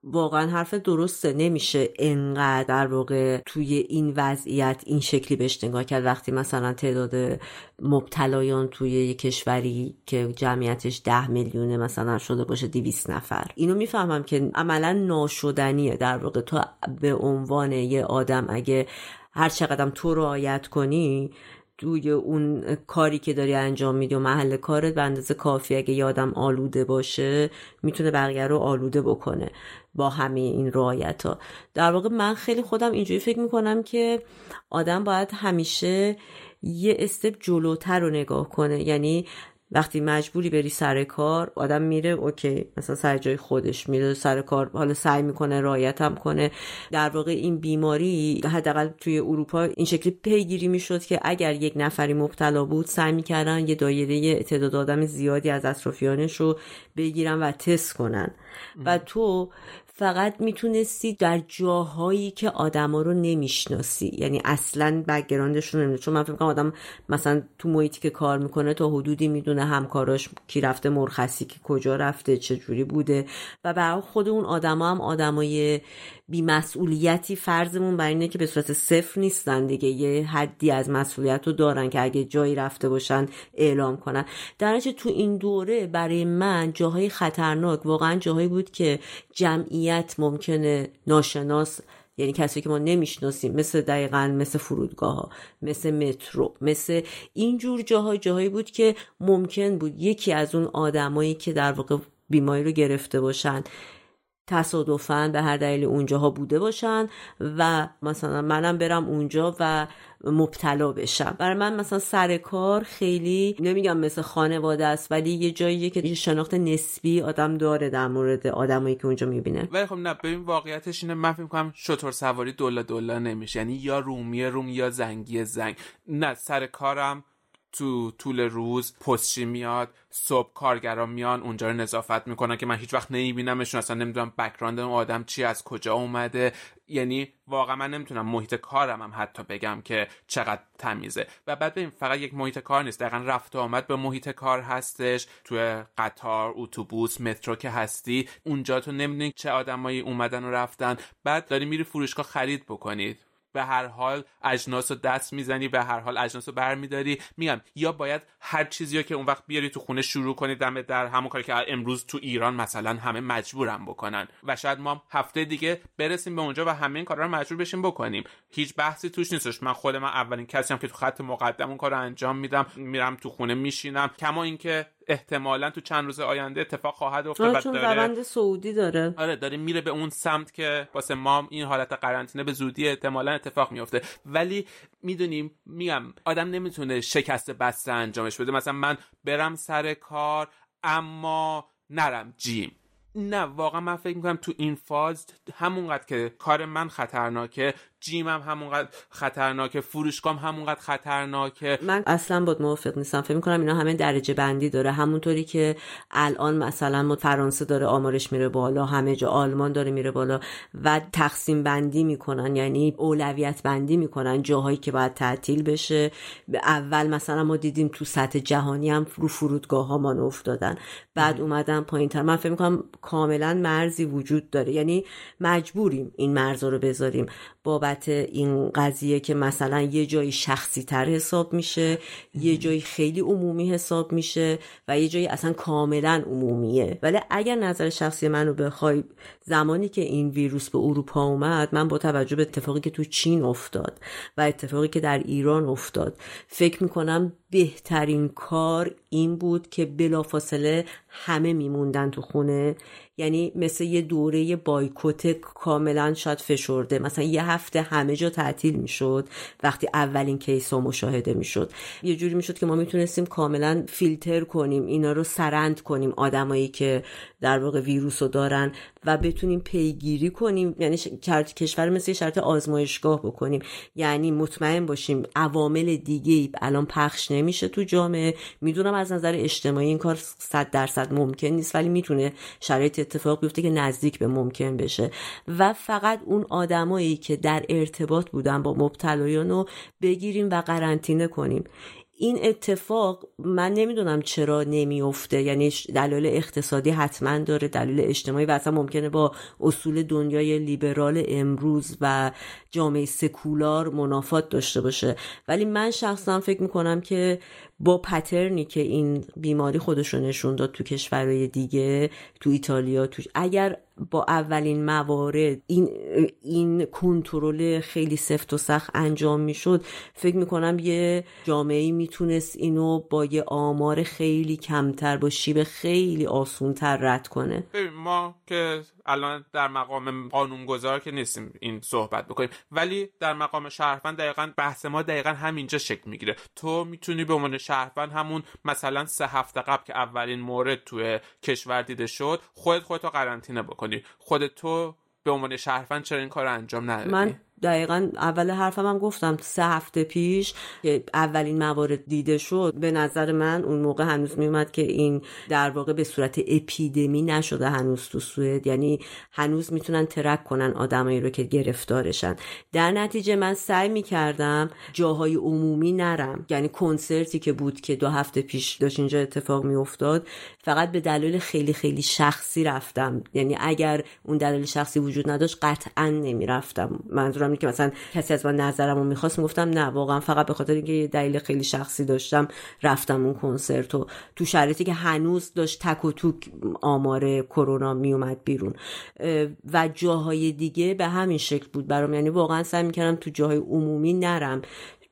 واقعا حرف درسته. نمیشه انقدر در واقع توی این وضعیت این شکلی بهش نگاه کرد. وقتی مثلا تعداد مبتلایان توی یه کشوری که جمعیتش ده میلیونه مثلا شده باشه دیویس نفر. اینو می‌فهمم که عملا ناشدنیه در واقع. تو به عنوان یه آدم اگه هر چقدر تو رعایت کنی توی اون کاری که داری انجام میدی و محل کارت به اندازه کافی اگه یادم آلوده باشه می‌تونه بقیه رو آلوده بکنه با همه این رعایت ها در واقع من خیلی خودم اینجوری فکر می‌کنم که آدم باید همیشه یه استپ جلوتر رو نگاه کنه. یعنی وقتی مجبوری بری سر کار آدم میره اوکی مثلا سر جای خودش میره سر کار حالا سعی می‌کنه رایت هم کنه. در واقع این بیماری حداقل توی اروپا این شکلی پیگیری می‌شد که اگر یک نفری مبتلا بود سعی می‌کردن یه دایره تعداد آدم زیادی از اطرافیانش رو بگیرن و تست کنن. و تو فقط می‌تونستی در جاهایی که آدما رو نمی‌شناسی. یعنی اصلا background شون رو چون من فکر کنم آدم مثلا تو محیطی که کار می‌کنه تا حدودی می‌دونه همکاراش کی رفته مرخصی که کجا رفته چه جوری بوده. و برای خود اون آدما هم آدمای بی‌مسئولیتی فرضمون بر اینه که به صورت صفر نیستن دیگه. یه حدی از مسئولیت رو دارن که اگه جایی رفته باشن اعلام کنن. در تو این دوره برای من جاهای خطرناک واقعا جاهایی بود که جمعیت ممکنه ناشناس یعنی کسی که ما نمی‌شناسیم مثل دقیقا مثل فرودگاه ها مثل مترو مثل اینجور جاها جاهایی بود که ممکن بود یکی از اون آدمایی که در واقع بیماری رو گرفته باشن تصادفا به هر دلیل اونجاها بوده باشن و مثلا منم برم اونجا و مبتلا بشم. برای من مثلا سر کار خیلی نمیگم مثل خانواده است ولی یه جاییه که شناخت نسبی آدم داره در مورد آدمایی که اونجا می‌بینه. ولی خب نه ببین واقعیتش اینه من فکر کنم شطور سواری دولا دولا نمیشه. یعنی یا رومی روم یا زنگی زنگ. نه سر کارم تو طول روز پستچی میاد صبح کارگرا میان اونجا رو نظافت می‌کنن که من هیچ وقت نمیبینمشون اصلا نمی‌دونم بکراند اون آدم چی از کجا اومده. یعنی واقعا من نمی‌تونم محیط کارم هم حتی بگم که چقدر تمیزه. و بعد ببین فقط یک محیط کار نیست. دقیقا رفت و آمد به محیط کار هستش. توی قطار اتوبوس مترو که هستی اونجا تو نمی‌دونی چه آدمایی اومدن و رفتن. بعد داری میری فروشگاه خرید بکنید. به هر حال اجناس رو دست می‌زنی به هر حال اجناس رو برمیداری. میگم یا باید هر چیزی رو که اون وقت بیاری تو خونه شروع کنی دم در همون کاری که امروز تو ایران مثلا همه مجبورن بکنن. و شاید ما هفته دیگه برسیم به اونجا و همه این کارا رو مجبور بشیم بکنیم. هیچ بحثی توش نیستش من خود من اولین کسی هم که تو خط مقدم اون کار انجام میدم میرم تو خونه میشینم. کما اینکه احتمالا تو چند روز آینده اتفاق خواهد افتاد چون روند سعودی داره. آره داره میره به اون سمت که واسه ما این حالت قرنطینه به زودی احتمالا اتفاق میفته. ولی می‌دونیم میگم آدم نمی‌تونه شکست بسته انجامش بده. مثلا من برم سر کار اما نرم جیم. نه واقعا من فکر می‌کنم تو این فاز همونقدر که کار من خطرناکه جیمم همونقدر خطرناکه فروشگام همونقدر خطرناکه من اصلا با موافق نیستم. فکر می‌کنم اینا همه درجه بندی داره. همونطوری که الان مثلا ما فرانسه داره آمارش میره بالا همه جا آلمان داره میره بالا و تقسیم بندی می‌کنن یعنی اولویت بندی می‌کنن جاهایی که باید تعطیل بشه. اول مثلا ما دیدیم تو سطح جهانی هم رو فرودگاه ها ما افتادن. بعد اومدن پایین تر. من فکر می‌کنم کاملا مرزی وجود داره. یعنی مجبوریم این مرز رو بذاریم. بابت این قضیه که مثلا یه جایی شخصی تر حساب میشه یه جایی خیلی عمومی حساب میشه و یه جایی اصلا کاملا عمومیه. ولی اگر نظر شخصی منو بخوای زمانی که این ویروس به اروپا اومد من با توجه به اتفاقی که تو چین افتاد و اتفاقی که در ایران افتاد فکر می‌کنم بهترین کار این بود که بلافاصله همه میموندن تو خونه. یعنی مثل یه دوره بایکوت کاملا شاید فشرده. مثلا یه هفته همه جا تعطیل می‌شد. وقتی اولین کیس ها مشاهده می‌شد. یه جوری می‌شد که ما می‌تونستیم کاملا فیلتر کنیم اینا رو سرند کنیم آدمایی که در واقع ویروس رو دارن و بتونیم پیگیری کنیم یعنی کشور مثل شرط آزمایشگاه بکنیم. یعنی مطمئن باشیم عوامل دیگه الان پخش نمیشه تو جامعه. می‌دونم از نظر اجتماعی این کار صد درصد ممکن نیست ولی می‌تونه شرایط اتفاق بیفته که نزدیک به ممکن بشه. و فقط اون آدمایی که در ارتباط بودن با مبتلایان رو بگیریم و قرنطینه کنیم. این اتفاق من نمی‌دونم چرا نمیفته یعنی دلیل اقتصادی حتما داره دلیل اجتماعی و اصلا ممکنه با اصول دنیای لیبرال امروز و جامعه سکولار منافات داشته باشه. ولی من شخصا فکر می‌کنم که با پترنی که این بیماری خودش رو نشون داد تو کشورهای دیگه تو ایتالیا تو اگر با اولین موارد این این کنترل خیلی سفت و سخت انجام می‌شد فکر می‌کنم یه جامعه می‌تونست اینو با یه آمار خیلی کمتر با شیب خیلی آسونتر رد کنه. ما که الان در مقام قانونگذار که نیستیم این صحبت بکنیم. ولی در مقام شهروند دقیقا بحث ما دقیقا همینجا شکل می‌گیره. تو می‌تونی به عنوان شهروند همون مثلا سه هفته قبل که اولین مورد توی کشور دیده شد خودت خودتو قرنطینه بکنی. خودت تو به عنوان شهروند چرا این کار انجام ندادی؟ من دقیقا اول حرفم هم گفتم. سه هفته پیش که اولین موارد دیده شد به نظر من اون موقع هنوز میومد که این در واقع به صورت اپیدمی نشده هنوز تو سوئد. یعنی هنوز می‌تونن ترک کنن آدمایی رو که گرفتارشن. در نتیجه من سعی می‌کردم جاهای عمومی نرم. یعنی کنسرتی که بود که دو هفته پیش داشت اینجا اتفاق میافتاد فقط به دلیل خیلی خیلی شخصی رفتم. یعنی اگر اون دلیل شخصی وجود نداشت قطعا نمی‌رفتم. منظورم اینه که مثلا کسی از من نظرمو می‌خواست می‌گفتم نه واقعا فقط به خاطر اینکه دلیل خیلی شخصی داشتم رفتم اون کنسرت و تو شرایطی که هنوز داشت تک و توک آمار کرونا میومد بیرون. و جاهای دیگه به همین شکل بود برام. یعنی واقعا سعی می‌کردم تو جاهای عمومی نرم.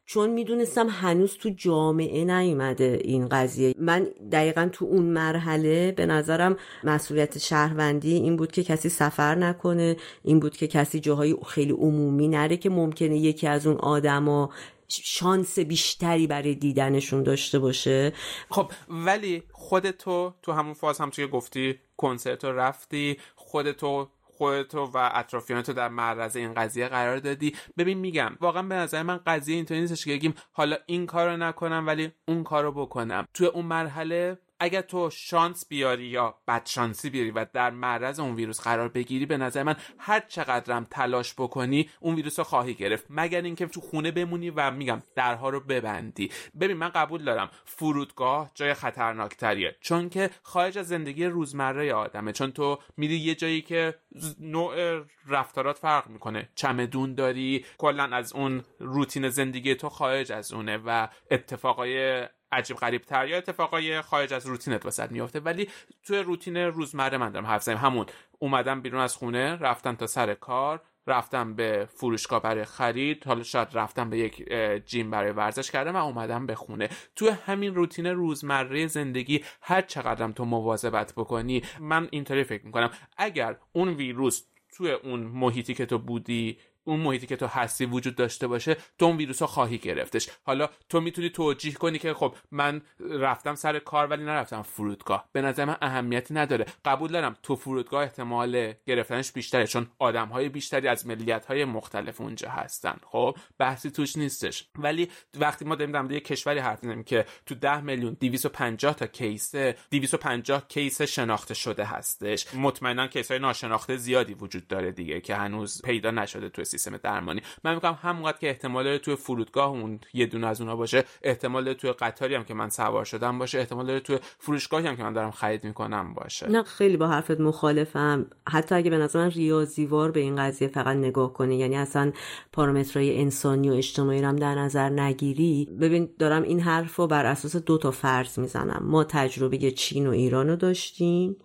چون می‌دونستم هنوز تو جامعه نیومده این قضیه. من دقیقا تو اون مرحله به نظرم مسئولیت شهروندی این بود که کسی سفر نکنه این بود که کسی جاهای خیلی عمومی نره که ممکنه یکی از اون آدما شانس بیشتری برای دیدنشون داشته باشه. خب ولی خودتو تو همون فاز هم که گفتی کنسرت رفتی خودتو خودتو و اطرافیانتو در معرض این قضیه قرار دادی. ببین میگم واقعا به نظر من قضیه اینطوری نیستش که بگیم حالا این کارو نکنم ولی اون کارو بکنم. توی اون مرحله اگر تو شانس بیاری یا بد شانسی بیاری و در معرض اون ویروس قرار بگیری به نظر من هر چقدرم تلاش بکنی اون ویروس رو خواهی گرفت. مگر اینکه تو خونه بمونی و میگم درها رو ببندی. ببین من قبول دارم فرودگاه جای خطرناکتریه. چون که خارج از زندگی روزمره آدمه. چون تو میری یه جایی که نوع رفتارات فرق می‌کنه. چمدون داری کلا از اون روتین زندگی تو خارج از اونه و اتفاقای عجیب غریب تر یا اتفاقای خارج از روتینت واسط میافته. ولی توی روتین روزمره من دارم حرف همون اومدم بیرون از خونه رفتم تا سر کار رفتم به فروشگاه برای خرید حالا شاید رفتم به یک جیم برای ورزش کردم و اومدم به خونه. توی همین روتین روزمره زندگی هر چقدرم تو مواظبت بکنی من اینطوری فکر می‌کنم. اگر اون ویروس توی اون محیطی که تو بودی اون محیطی که تو هستی وجود داشته باشه تو اون ویروس ها خواهی گرفتش. حالا تو می‌تونی توجیه کنی که خب من رفتم سر کار ولی نرفتم فرودگاه. به نظر من اهمیتی نداره. قبول دارم تو فرودگاه احتمال گرفتنش بیشتره چون آدم های بیشتری از ملیت های مختلف اونجا هستن. خب بحثی توش نیستش. ولی وقتی ما داریم در کشوری حرف می‌زنیم که تو 10 میلیون 250 تا case 250 case شناخته شده هستش. مطمئنا case های ناشناخته زیادی وجود داره دیگه که هنوز پیدا نشده تو سیستم درمانی. من میگم همونقدر که احتمال توی فرودگاه اون یه دونه از اونها باشه احتمال توی قطاری هم که من سوار شدم باشه احتمال توی فروشگاهی هم که من دارم خرید می‌کنم باشه. نه خیلی با حرفت مخالفم. حتی اگه به نظر من ریاضی‌وار به این قضیه فقط نگاه کنی یعنی اصلا پارامترهای انسانی و اجتماعی رو هم در نظر نگیری. ببین دارم این حرف رو بر اساس دو تا فرض می‌زنم. ما تجربه چین و ایران رو داشتیم.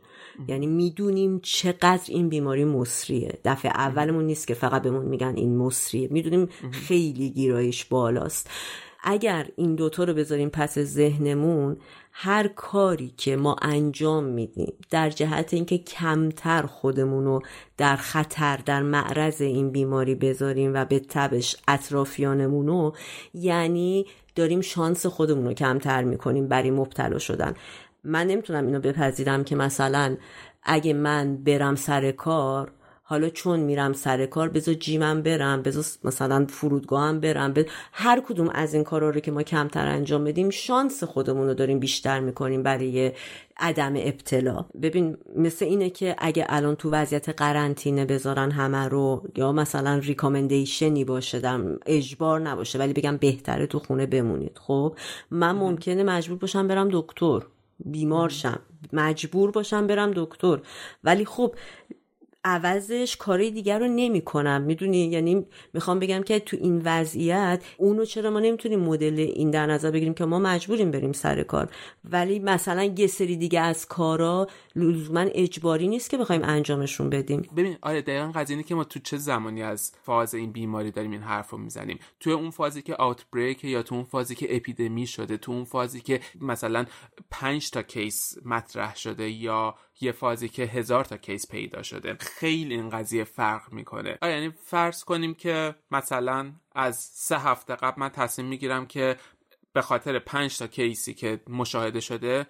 یعنی می‌دونیم چقدر این بیماری مصریه. دفعه اولمون نیست که فقط بهمون میگن این مصریه. می‌دونیم خیلی گیرایش بالاست. اگر این دوتا رو بذاریم پس ذهنمون هر کاری که ما انجام میدیم در جهت اینکه کمتر خودمون رو در خطر در معرض این بیماری بذاریم و به تبش اطرافیانمون رو یعنی داریم شانس خودمون رو کمتر می‌کنیم برای مبتلا شدن. من نمی‌تونم اینو بپذیرم که مثلا اگه من برم سر کار حالا چون میرم سر کار بذار جیمم برم بذار مثلا فرودگاهم برم بذار هر کدوم از این کارا رو که ما کمتر انجام بدیم شانس خودمون رو داریم بیشتر می‌کنیم برای عدم ابتلا. ببین مثل اینه که اگه الان تو وضعیت قرنطینه بذارن همه رو یا مثلا ریکامندیشنی باشه در اجبار نباشه ولی بگم بهتره تو خونه بمونید. خب من ممکنه مجبور باشم برم دکتر. بیمار شم. مجبور باشم برم دکتر. ولی خب عوضش کاری دیگر رو نمی کنم می‌دونی؟ یعنی می‌خوام بگم که تو این وضعیت اونو چرا ما نمی‌تونیم مدل این در نظر بگیریم که ما مجبوریم بریم سر کار. ولی مثلا یه سری دیگه از کارا لزوما اجباری نیست که بخوایم انجامشون بدیم. ببین آره دقیقا قضیه که ما تو چه زمانی از فاز این بیماری داریم این حرف رو می‌زنیم؟ تو اون فازی که آوتبریک یا تو اون فازی که اپیدمی شده تو اون فازی که مثلا پنج تا کیس مطرح شده یا یه فازی که هزار تا کیس پیدا شده. خیلی این قضیه فرق می‌کنه. یعنی فرض کنیم که مثلا از سه هفته قبل من تصمیم می‌گیرم که به خاطر پنج تا کیسی که مشاهده شده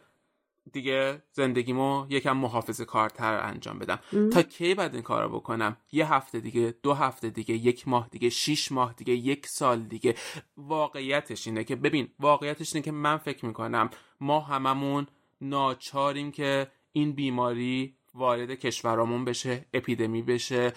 دیگه زندگیمو یکم محافظ کارتر انجام بدم. تا کی بعد این کارو بکنم؟ یه هفته دیگه دو هفته دیگه یک ماه دیگه شیش ماه دیگه یک سال دیگه. واقعیتش اینه که ببین واقعیتش اینه که من فکر می‌کنم ما هممون ناچاریم که این بیماری وارد کشورامون بشه اپیدمی بشه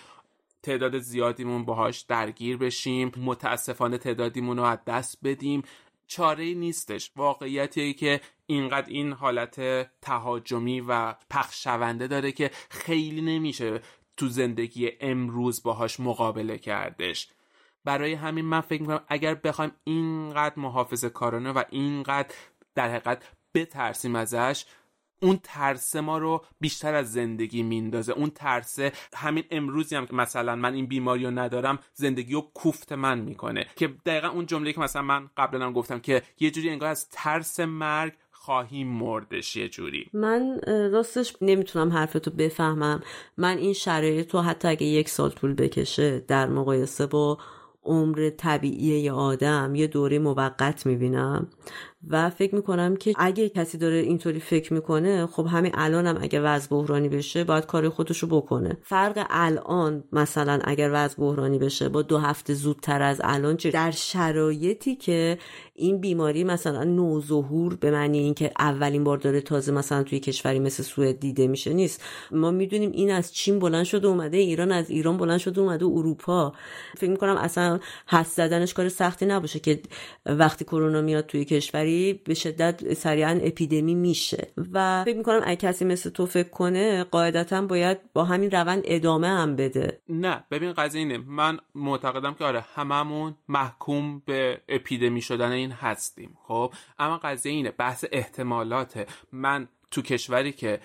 تعداد زیادیمون باهاش درگیر بشیم متاسفانه تعدادیمون رو از دست بدیم. چاره نیستش. واقعیتیه که اینقدر این حالت تهاجمی و پخشونده داره که خیلی نمیشه تو زندگی امروز باهاش مقابله کردش. برای همین من فکر می‌کنم اگر بخوایم اینقدر محافظه کارانه و اینقدر در حقیقت بترسیم ازش اون ترس ما رو بیشتر از زندگی میندازه. اون ترسه همین امروزی هم که مثلا من این بیماری رو ندارم زندگی رو کوفت من می‌کنه. که دقیقا اون جمله که مثلا من قبلا هم گفتم که یه جوری انگار از ترس مرگ خواهیم مردش یه جوری. من راستش نمی‌تونم حرفتو بفهمم. من این شرایط رو حتی اگه یک سال طول بکشه در مقایسه با عمر طبیعی یه آدم یه دوره موقت می‌بینم. و فکر می‌کنم که اگه کسی داره اینطوری فکر می‌کنه خب همین الانم هم اگه وضع بحرانی بشه باید کار خودشو بکنه. فرق الان مثلا اگر وضع بحرانی بشه با دو هفته زودتر از الان چه؟ در شرایطی که این بیماری مثلا نوظهور به معنی اینکه اولین بار داره تازه مثلا توی کشوری مثل سوئد دیده میشه نیست. ما می‌دونیم این از چین بلند شده اومده ایران از ایران بلند شده اومده اروپا. فکر می‌کنم اصلا حس زدنش کار سختی نباشه که وقتی کرونا میاد توی کشوری به شدت سریعا اپیدمی میشه. و فکر می‌کنم اگه کسی مثل تو فکر کنه قاعدتا باید با همین روند ادامه هم بده. نه ببین قضیه اینه. من معتقدم که آره هممون محکوم به اپیدمی شدن این هستیم. خب؟ اما قضیه اینه بحث احتمالاته. من تو کشوری که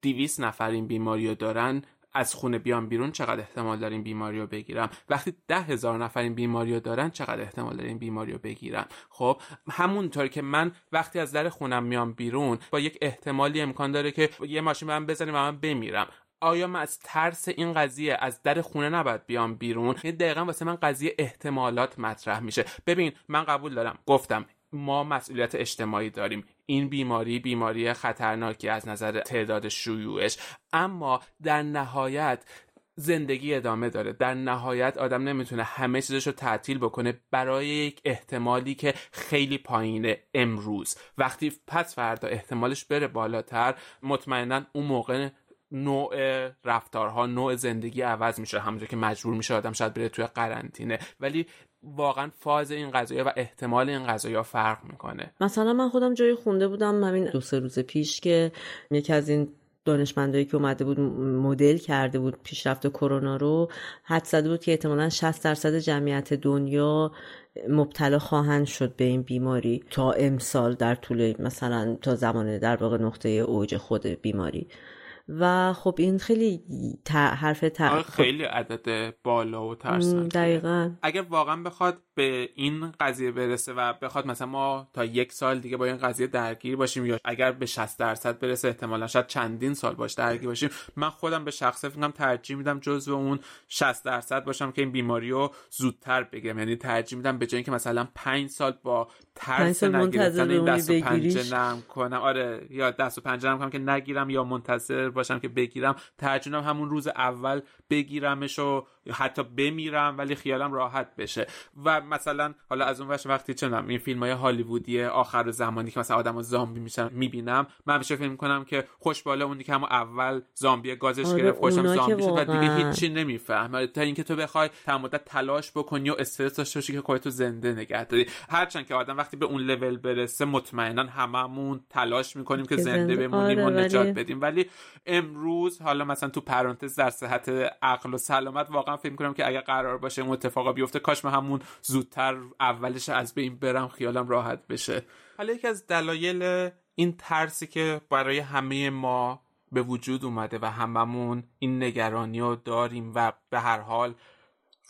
دیویس نفر این بیماری رو دارن از خونه بیام بیرون چقدر احتمال داریم بیماری رو بگیرم؟ وقتی ده هزار نفر این بیماری رو دارن چقدر احتمال داریم بیماری رو بگیرم؟ خب همونطور که من وقتی از در خونم میام بیرون با یک احتمالی امکان داره که یه ماشین من بزنیم و من بمیرم. آیا من از ترس این قضیه از در خونه نباید بیام بیرون؟ یه دقیقا واسه من قضیه احتمالات مطرح میشه. ببین من قبول دارم. گفتم ما مسئولیت اجتماعی داریم. این بیماری بیماری خطرناکی از نظر تعداد شیوعش. اما در نهایت زندگی ادامه داره. در نهایت آدم نمی‌تونه همه چیزش رو تعطیل بکنه برای یک احتمالی که خیلی پایینه امروز. وقتی پس فردا احتمالش بره بالاتر مطمئنا اون موقع نوع رفتارها نوع زندگی عوض میشه. همونجور که مجبور میشه آدم شاید بره توی قرنطینه. ولی واقعا فاز این قضايا و احتمال این قضايا فرق می‌کنه. مثلا من خودم جایی خونده بودم همین دو سه روز پیش که یکی از این دانشمندایی که اومده بود مدل کرده بود پیشرفت کرونا رو حد زده بود که احتمالا 60 درصد جمعیت دنیا مبتلا خواهند شد به این بیماری. تا امسال در طول مثلا تا زمان در واقع نقطه اوج خود بیماری. و خب این خیلی حرف آره، خیلی عدد بالا و ترسناک دقیقا. اگر واقعا بخواد به این قضیه برسه و بخواد مثلا ما تا یک سال دیگه با این قضیه درگیر باشیم یا اگر به 60 درصد برسه احتمالا شاید چندین سال باش درگیر باشیم من خودم به شخصه فکرم ترجیح میدم جزو اون 60 درصد باشم که این بیماری رو زودتر بگیرم. یعنی ترجیح میدم به جای اینکه مثلا 5 سال با ترس نگرفتن این دست و پنجه نرم کنم. آره یا دست و پنجه نرم کنم که نگیرم یا منتظر باشم که بگیرم. ترجیح همون روز اول بگیرمش و حتی بمیرم ولی خیالم راحت بشه. و مثلا حالا از اون وقت وقتی چنم این فیلم های هالیوودی آخر زمانی که مثلا آدم زامبی میشن می‌بینم من همیشه فکر کنم که خوشباله اونی که همون اول زامبی گازش آره، گرفت خوشم زامبی شد و دیگه. هیچی نمی‌فهمه. تا اینکه تو بخوای تمام مدت تلاش بکنی و استرس داشته باشی که خودتو زنده نگه داری. هرچند که آدم وقتی به اون لول برسه مطمئنا هممون تلاش می‌کنیم که زنده بمونیم و آره، ولی- نجات بدیم. ولی امروز حالا مثلا تو پرانتز در صحت عقل و سلامت واقعا فکر کنم که اگر قرار باشه اون اتفاقا بیفته کاش من همون زودتر اولش از بین برم خیالم راحت بشه. حالا یکی از دلایل این ترسی که برای همه ما به وجود اومده و هممون این نگرانی رو داریم و به هر حال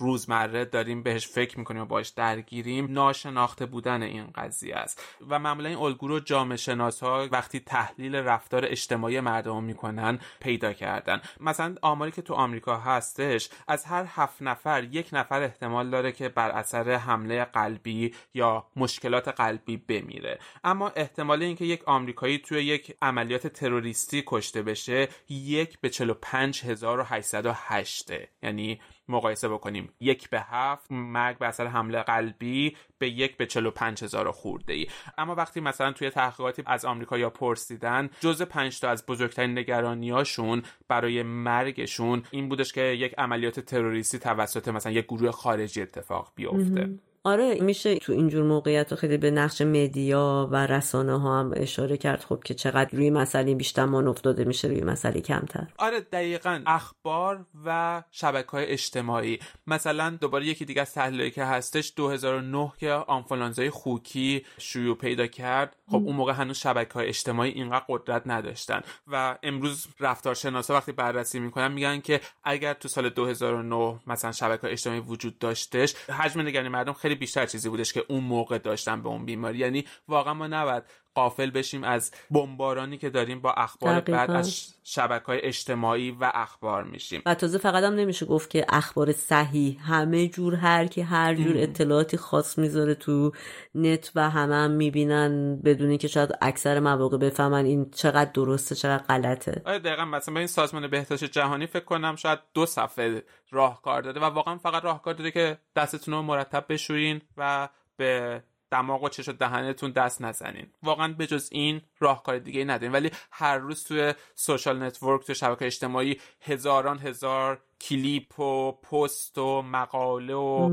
روزمره داریم بهش فکر می‌کنیم و باش درگیریم ناشناخته بودن این قضیه است. و معمولا این الگو رو جامعه شناس ها وقتی تحلیل رفتار اجتماعی مردم می‌کنن پیدا کردن. مثلا آماری که تو آمریکا هستش از هر هفت نفر یک نفر احتمال داره که بر اثر حمله قلبی یا مشکلات قلبی بمیره. اما احتمال اینکه یک آمریکایی توی یک عملیات تروریستی کشته بشه یک به 45808 یعنی مقایسه بکنیم. یک به هفت مرگ به اثر حمله قلبی به یک به 45 هزار خورده ای. اما وقتی مثلا توی تحقیقاتی از آمریکا یا پرسیدن جز پنج تا از بزرگترین نگرانیاشون برای مرگشون این بودش که یک عملیات تروریستی توسط مثلا یک گروه خارجی اتفاق بیفته. آره میشه تو اینجور موقعیت خیلی به نقش مدیا و رسانه ها هم اشاره کرد. خب که چقدر روی مسئله بیشتر مان افتاده میشه روی مسئله کمتر. آره دقیقا. اخبار و شبکه های اجتماعی. مثلا دوباره یکی دیگه از که هستش 2009 که آنفولانزای خوکی شیوع پیدا کرد. خب اون موقع هنوز شبکه های اجتماعی اینقدر قدرت نداشتن. و امروز رفتارشناسا وقتی بررسی می‌کنن میگن که اگر تو سال 2009 مثلا شبکه اجتماعی وجود داشتش حجم نگرانی مردم خیلی بیشتر چیزی بودش که اون موقع داشتن به اون بیماری. یعنی واقعا ما نباید قافل بشیم از بمبارانی که داریم با اخبار دقیقاً. بعد از شبکه های اجتماعی و اخبار میشیم. و تازه فقط هم نمیشه گفت که اخبار صحیح همه جور هر کی هر جور اطلاعاتی خواست می‌ذاره تو نت و همه هم می‌بینن بدونی که شاید اکثر مواقع بفهمن این چقدر درسته چقدر غلطه. آره دقیقا مثلا به این سازمان بهداشت جهانی فکر کنم شاید دو صفحه راهکار داده و واقعا فقط راهکار داده که دستتون رو مرتب بشویین و به دماغ و چش و دهنتون دست نزنین. واقعا به جز این راهکار دیگه ای نداریم ولی هر روز توی social network تو شبکه اجتماعی هزاران هزار کلیپ و پست و مقاله و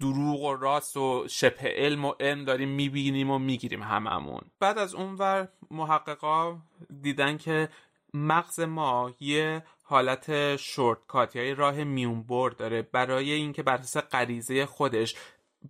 دروغ و راست و شبه علم و علم داریم می‌بینیم و می‌گیریم هممون. بعد از اونور محققا دیدن که مغز ما یه حالت شورتکات یا یه راه میونبر داره برای اینکه بر اساس غریزه خودش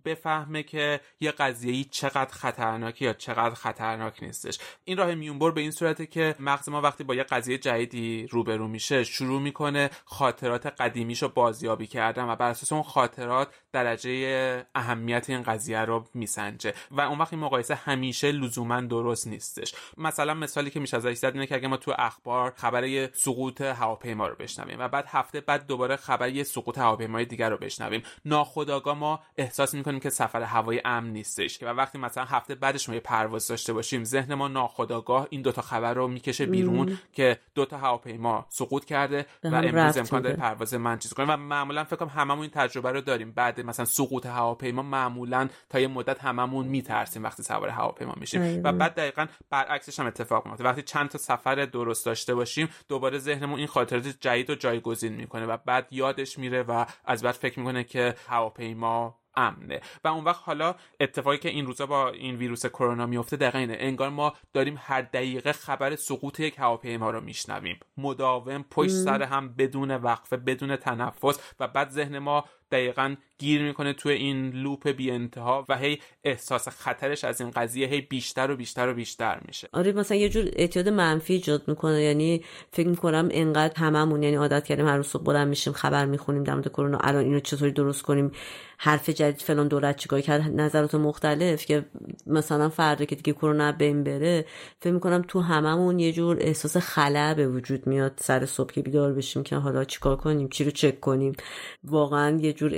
بفهمه که یه قضیه چقدر خطرناکه یا چقدر خطرناک نیستش. این راه میونبر به این صورته که مغز ما وقتی با یه قضیه جدیدی روبرو میشه شروع می‌کنه خاطرات قدیمیشو بازیابی کردن و بر اساس اون خاطرات درجه اهمیت این قضیه رو میسنجه. و اون وقت این مقایسه همیشه لزوما درست نیستش. مثلا مثالی که میشه ازش زد اینه که اگه ما تو اخبار خبر سقوط هواپیما رو بشنویم و بعد هفته بعد دوباره خبر سقوط هواپیمای دیگر رو بشنویم ناخودآگاه ما احساس می‌کنیم که سفر هوایی امن نیستش. و وقتی مثلا هفته بعدش ما یه پرواز داشته باشیم ذهن ما ناخودآگاه این دوتا خبر رو می‌کشه بیرون که دوتا هواپیما سقوط کرده و امروز امکان داره. پرواز من چیز کنیم و معمولا فکر کنم هممون این تجربه رو داریم. بعد مثلا سقوط هواپیما معمولا تا یه مدت هممون میترسیم وقتی سوار هواپیما میشیم. و بعد دقیقا برعکسش هم اتفاق میفته وقتی چند تا سفر درست داشته باشیم دوباره ذهنمون این خاطرات جدید رو جایگزین می‌کنه و بعد یادش میره و از بعد فکر می‌کنه که هواپیما امنه. و اون وقت حالا اتفاقی که این روزا با این ویروس کرونا میفته دقیقا اینه. انگار ما داریم هر دقیقه خبر سقوط یک هواپیما رو میشنویم. مداوم پشت سر هم بدون وقفه بدون تنفس و بعد ذهن ما دقیقا گیر می‌کنه توی این لوپ بی انتها و هی احساس خطرش از این قضیه هی بیشتر و بیشتر و بیشتر میشه. آره مثلا یه جور اعتیاد منفی ایجاد می‌کنه. یعنی فکر می‌کنم انقدر هممون یعنی عادت کردیم هر روز صبح بلند میشیم خبر می‌خونیم در مورد کرونا الان اینو چطوری درست کنیم حرف جدید فلان دولت چیکار کرد نظرات مختلف که مثلا فردا که دیگه کرونا بین بره فکر می‌کنم تو هممون یه جور احساس خلع به وجود میاد سر صبح که بیدار بشیم که حالا چیکار کنیم چی رو چک کنیم. واقعا یه جور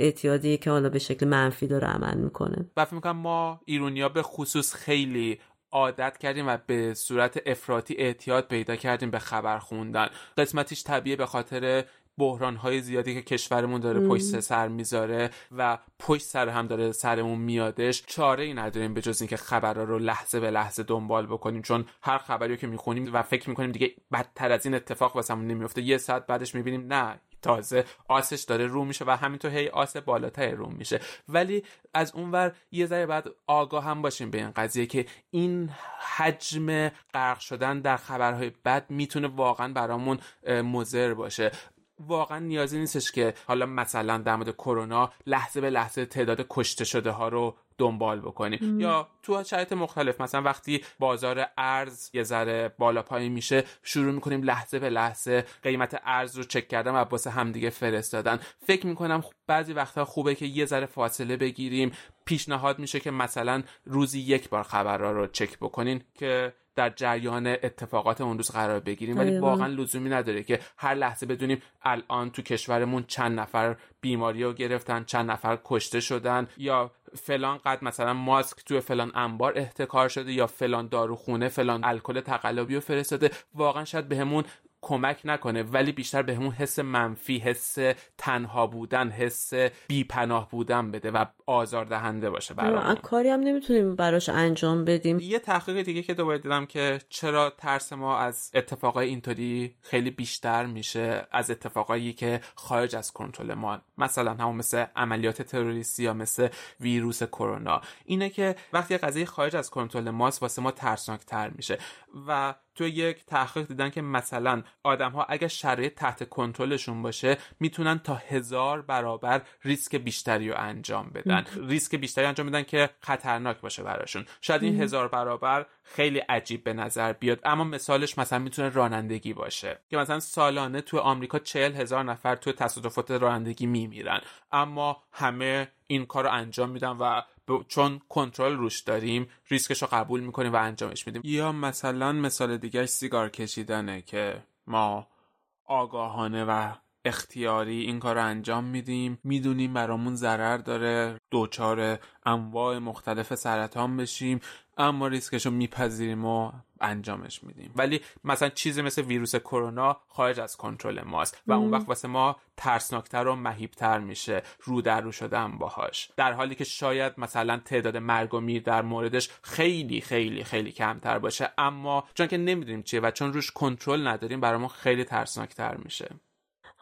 اعتیادیه که حالا به شکل منفی داره عمل می‌کنه. و فکر می‌کنم ما ایرونیا به خصوص خیلی عادت کردیم و به صورت افراطی اعتیاد پیدا کردیم به خبر خوندن. قسمتیش طبیعه به خاطر بحران های زیادی که کشورمون داره پشت سر می‌ذاره و پشت سر هم داره سرمون میادش. چاره ای نداریم به جز اینکه خبرها رو لحظه به لحظه دنبال بکنیم چون هر خبری که می‌خونیم و فکر می‌کنیم دیگه بدتر از این اتفاق واسمون نمیفته یه ساعت بعدش می‌بینیم نه تازه آسش داره رو میشه و همینطور هی آس بالاتر رو میشه. ولی از اونور یه ذره بعد آگاه هم باشیم به این قضیه که این حجم غرق شدن در خبرهای بد می‌تونه واقعا برامون مضر باشه. واقعا نیازی نیستش که حالا مثلا در مورد کرونا لحظه به لحظه تعداد کشته شده ها رو دنبال بکنیم. یا تو شرایط مختلف مثلا وقتی بازار ارز یه ذره بالا پایین میشه شروع می‌کنیم لحظه به لحظه قیمت ارز رو چک کردن و واسه همدیگه فرستادن. فکر می‌کنم بعضی وقتها خوبه که یه ذره فاصله بگیریم. پیشنهاد میشه که مثلا روزی یک بار خبرها رو چک بکنین که در جریان اتفاقات اون روز قرار بگیریم ولی واقعا لزومی نداره که هر لحظه بدونیم الان تو کشورمون چند نفر بیماری رو گرفتن چند نفر کشته شدن یا فلان قد مثلا ماسک توی فلان انبار احتکار شده یا فلان داروخونه فلان الکل تقلبی رو فرستاده. واقعا شاید بهمون کمک نکنه ولی بیشتر به همون حس منفی حس تنها بودن حس بیپناه بودن بده و آزاردهنده باشه برامون. کاری هم نمی‌تونیم براش انجام بدیم. یه تحقیق دیگه که دوباره دیدم که چرا ترس ما از اتفاقای اینطوری خیلی بیشتر میشه از اتفاقایی که خارج از کنترل ما. مثلا همون مثل عملیات تروریستی یا مثل ویروس کرونا. اینه که وقتی قضیه خارج از کنترل ماست واسه ما ترسناکتر میشه. و تو یک تحقیق دیدن که مثلا آدم ها اگر شرایط تحت کنترلشون باشه می‌تونن تا هزار برابر ریسک بیشتری رو انجام بدن. ریسک بیشتری انجام بدن که خطرناک باشه براشون. شاید این هزار برابر خیلی عجیب به نظر بیاد اما مثالش مثلا می‌تونه رانندگی باشه. که مثلا سالانه تو آمریکا چهل هزار نفر تو تصادفات رانندگی میمیرن. اما همه این کار رو انجام میدن و چون کنترل روش داریم ریسکش رو قبول می‌کنیم و انجامش میدیم. یا مثلا مثال دیگه سیگار کشیدنه که ما آگاهانه و اختیاری این کار رو انجام میدیم. می‌دونیم برامون ضرر داره. دوچار انواع مختلف سرطان بشیم. اما ریسکش رو میپذیریم و انجامش میدیم. ولی مثلا چیزی مثل ویروس کرونا خارج از کنترل ماست و اون وقت واسه ما ترسناکتر و مهیبتر میشه. رو در رو شدن باهاش. در حالی که شاید مثلا تعداد مرگ و میر در موردش خیلی خیلی خیلی کمتر باشه. اما چون که نمی‌دونیم چیه و چون روش کنترل نداریم برامون خیلی ترسناکتر میشه.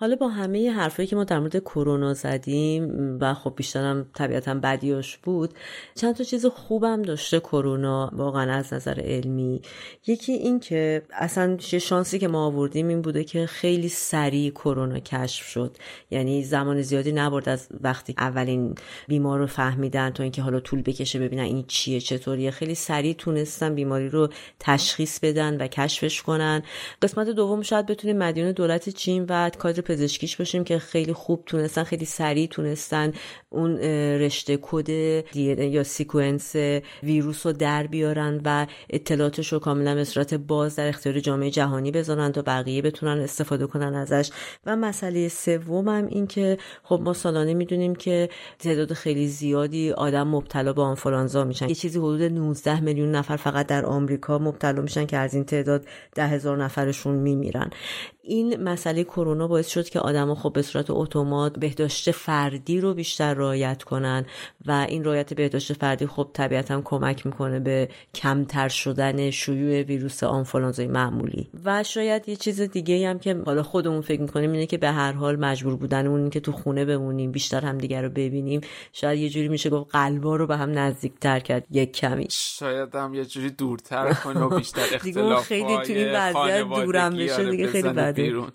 حالا با همه حرفایی که ما در مورد کرونا زدیم و خب بیشترم طبیعتا بدیاش بود چند تا چیز خوبم داشته کرونا واقعا از نظر علمی. یکی این که اصلا شانسی که ما آوردیم این بوده که خیلی سریع کرونا کشف شد. یعنی زمان زیادی نبرد از وقتی اولین بیمار رو فهمیدن تا اینکه حالا طول بکشه ببینن این چیه چطوریه. خیلی سریع تونستن بیماری رو تشخیص بدن و کشفش کنن. قسمت دوم شاید بتونیم مدیون دولت چین و کادر پزشکیش باشیم که خیلی خوب تونستن خیلی سریع تونستن اون رشته کد یا سیکونس ویروس رو در بیارن و اطلاعاتش رو کاملا به صورت باز در اختیار جامعه جهانی بذارن تا بقیه بتونن استفاده کنن ازش. و مسئله سوم هم این که خب ما سالانه می‌دونیم که تعداد خیلی زیادی آدم مبتلا به آنفولانزا میشن. یه چیزی حدود 19 میلیون نفر فقط در آمریکا مبتلا میشن که از این تعداد ده هزار نفرشون میمیرن. این مسئله کرونا باعث شد که آدما خب به صورت اتومات بهداشت فردی رو بیشتر رعایت کنن و این رعایت بهداشت فردی خب طبیعتا کمک می‌کنه به کمتر شدن شیوع ویروس آنفولانزای معمولی. و شاید یه چیز دیگه هم که حالا خودمون فکر می‌کنیم اینه که به هر حال مجبور بودنمون که تو خونه بمونیم بیشتر هم دیگر رو ببینیم شاید یه جوری میشه گفت قلبا رو به هم نزدیکتر کرد یک کمی. شاید هم یه جوری دورتر کنه و بیشتر اختلاف خیلی تو این وضعیت دورم بشه دیگه خیلی بیرون.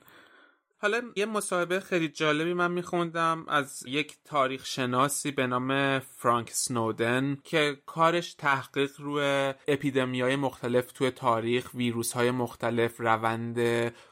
حالا یه مصاحبه خیلی جالبی من میخوندم از یک تاریخ شناسی به نام فرانک سنودن که کارش تحقیق روی اپیدمی مختلف توی تاریخ ویروس های مختلف روند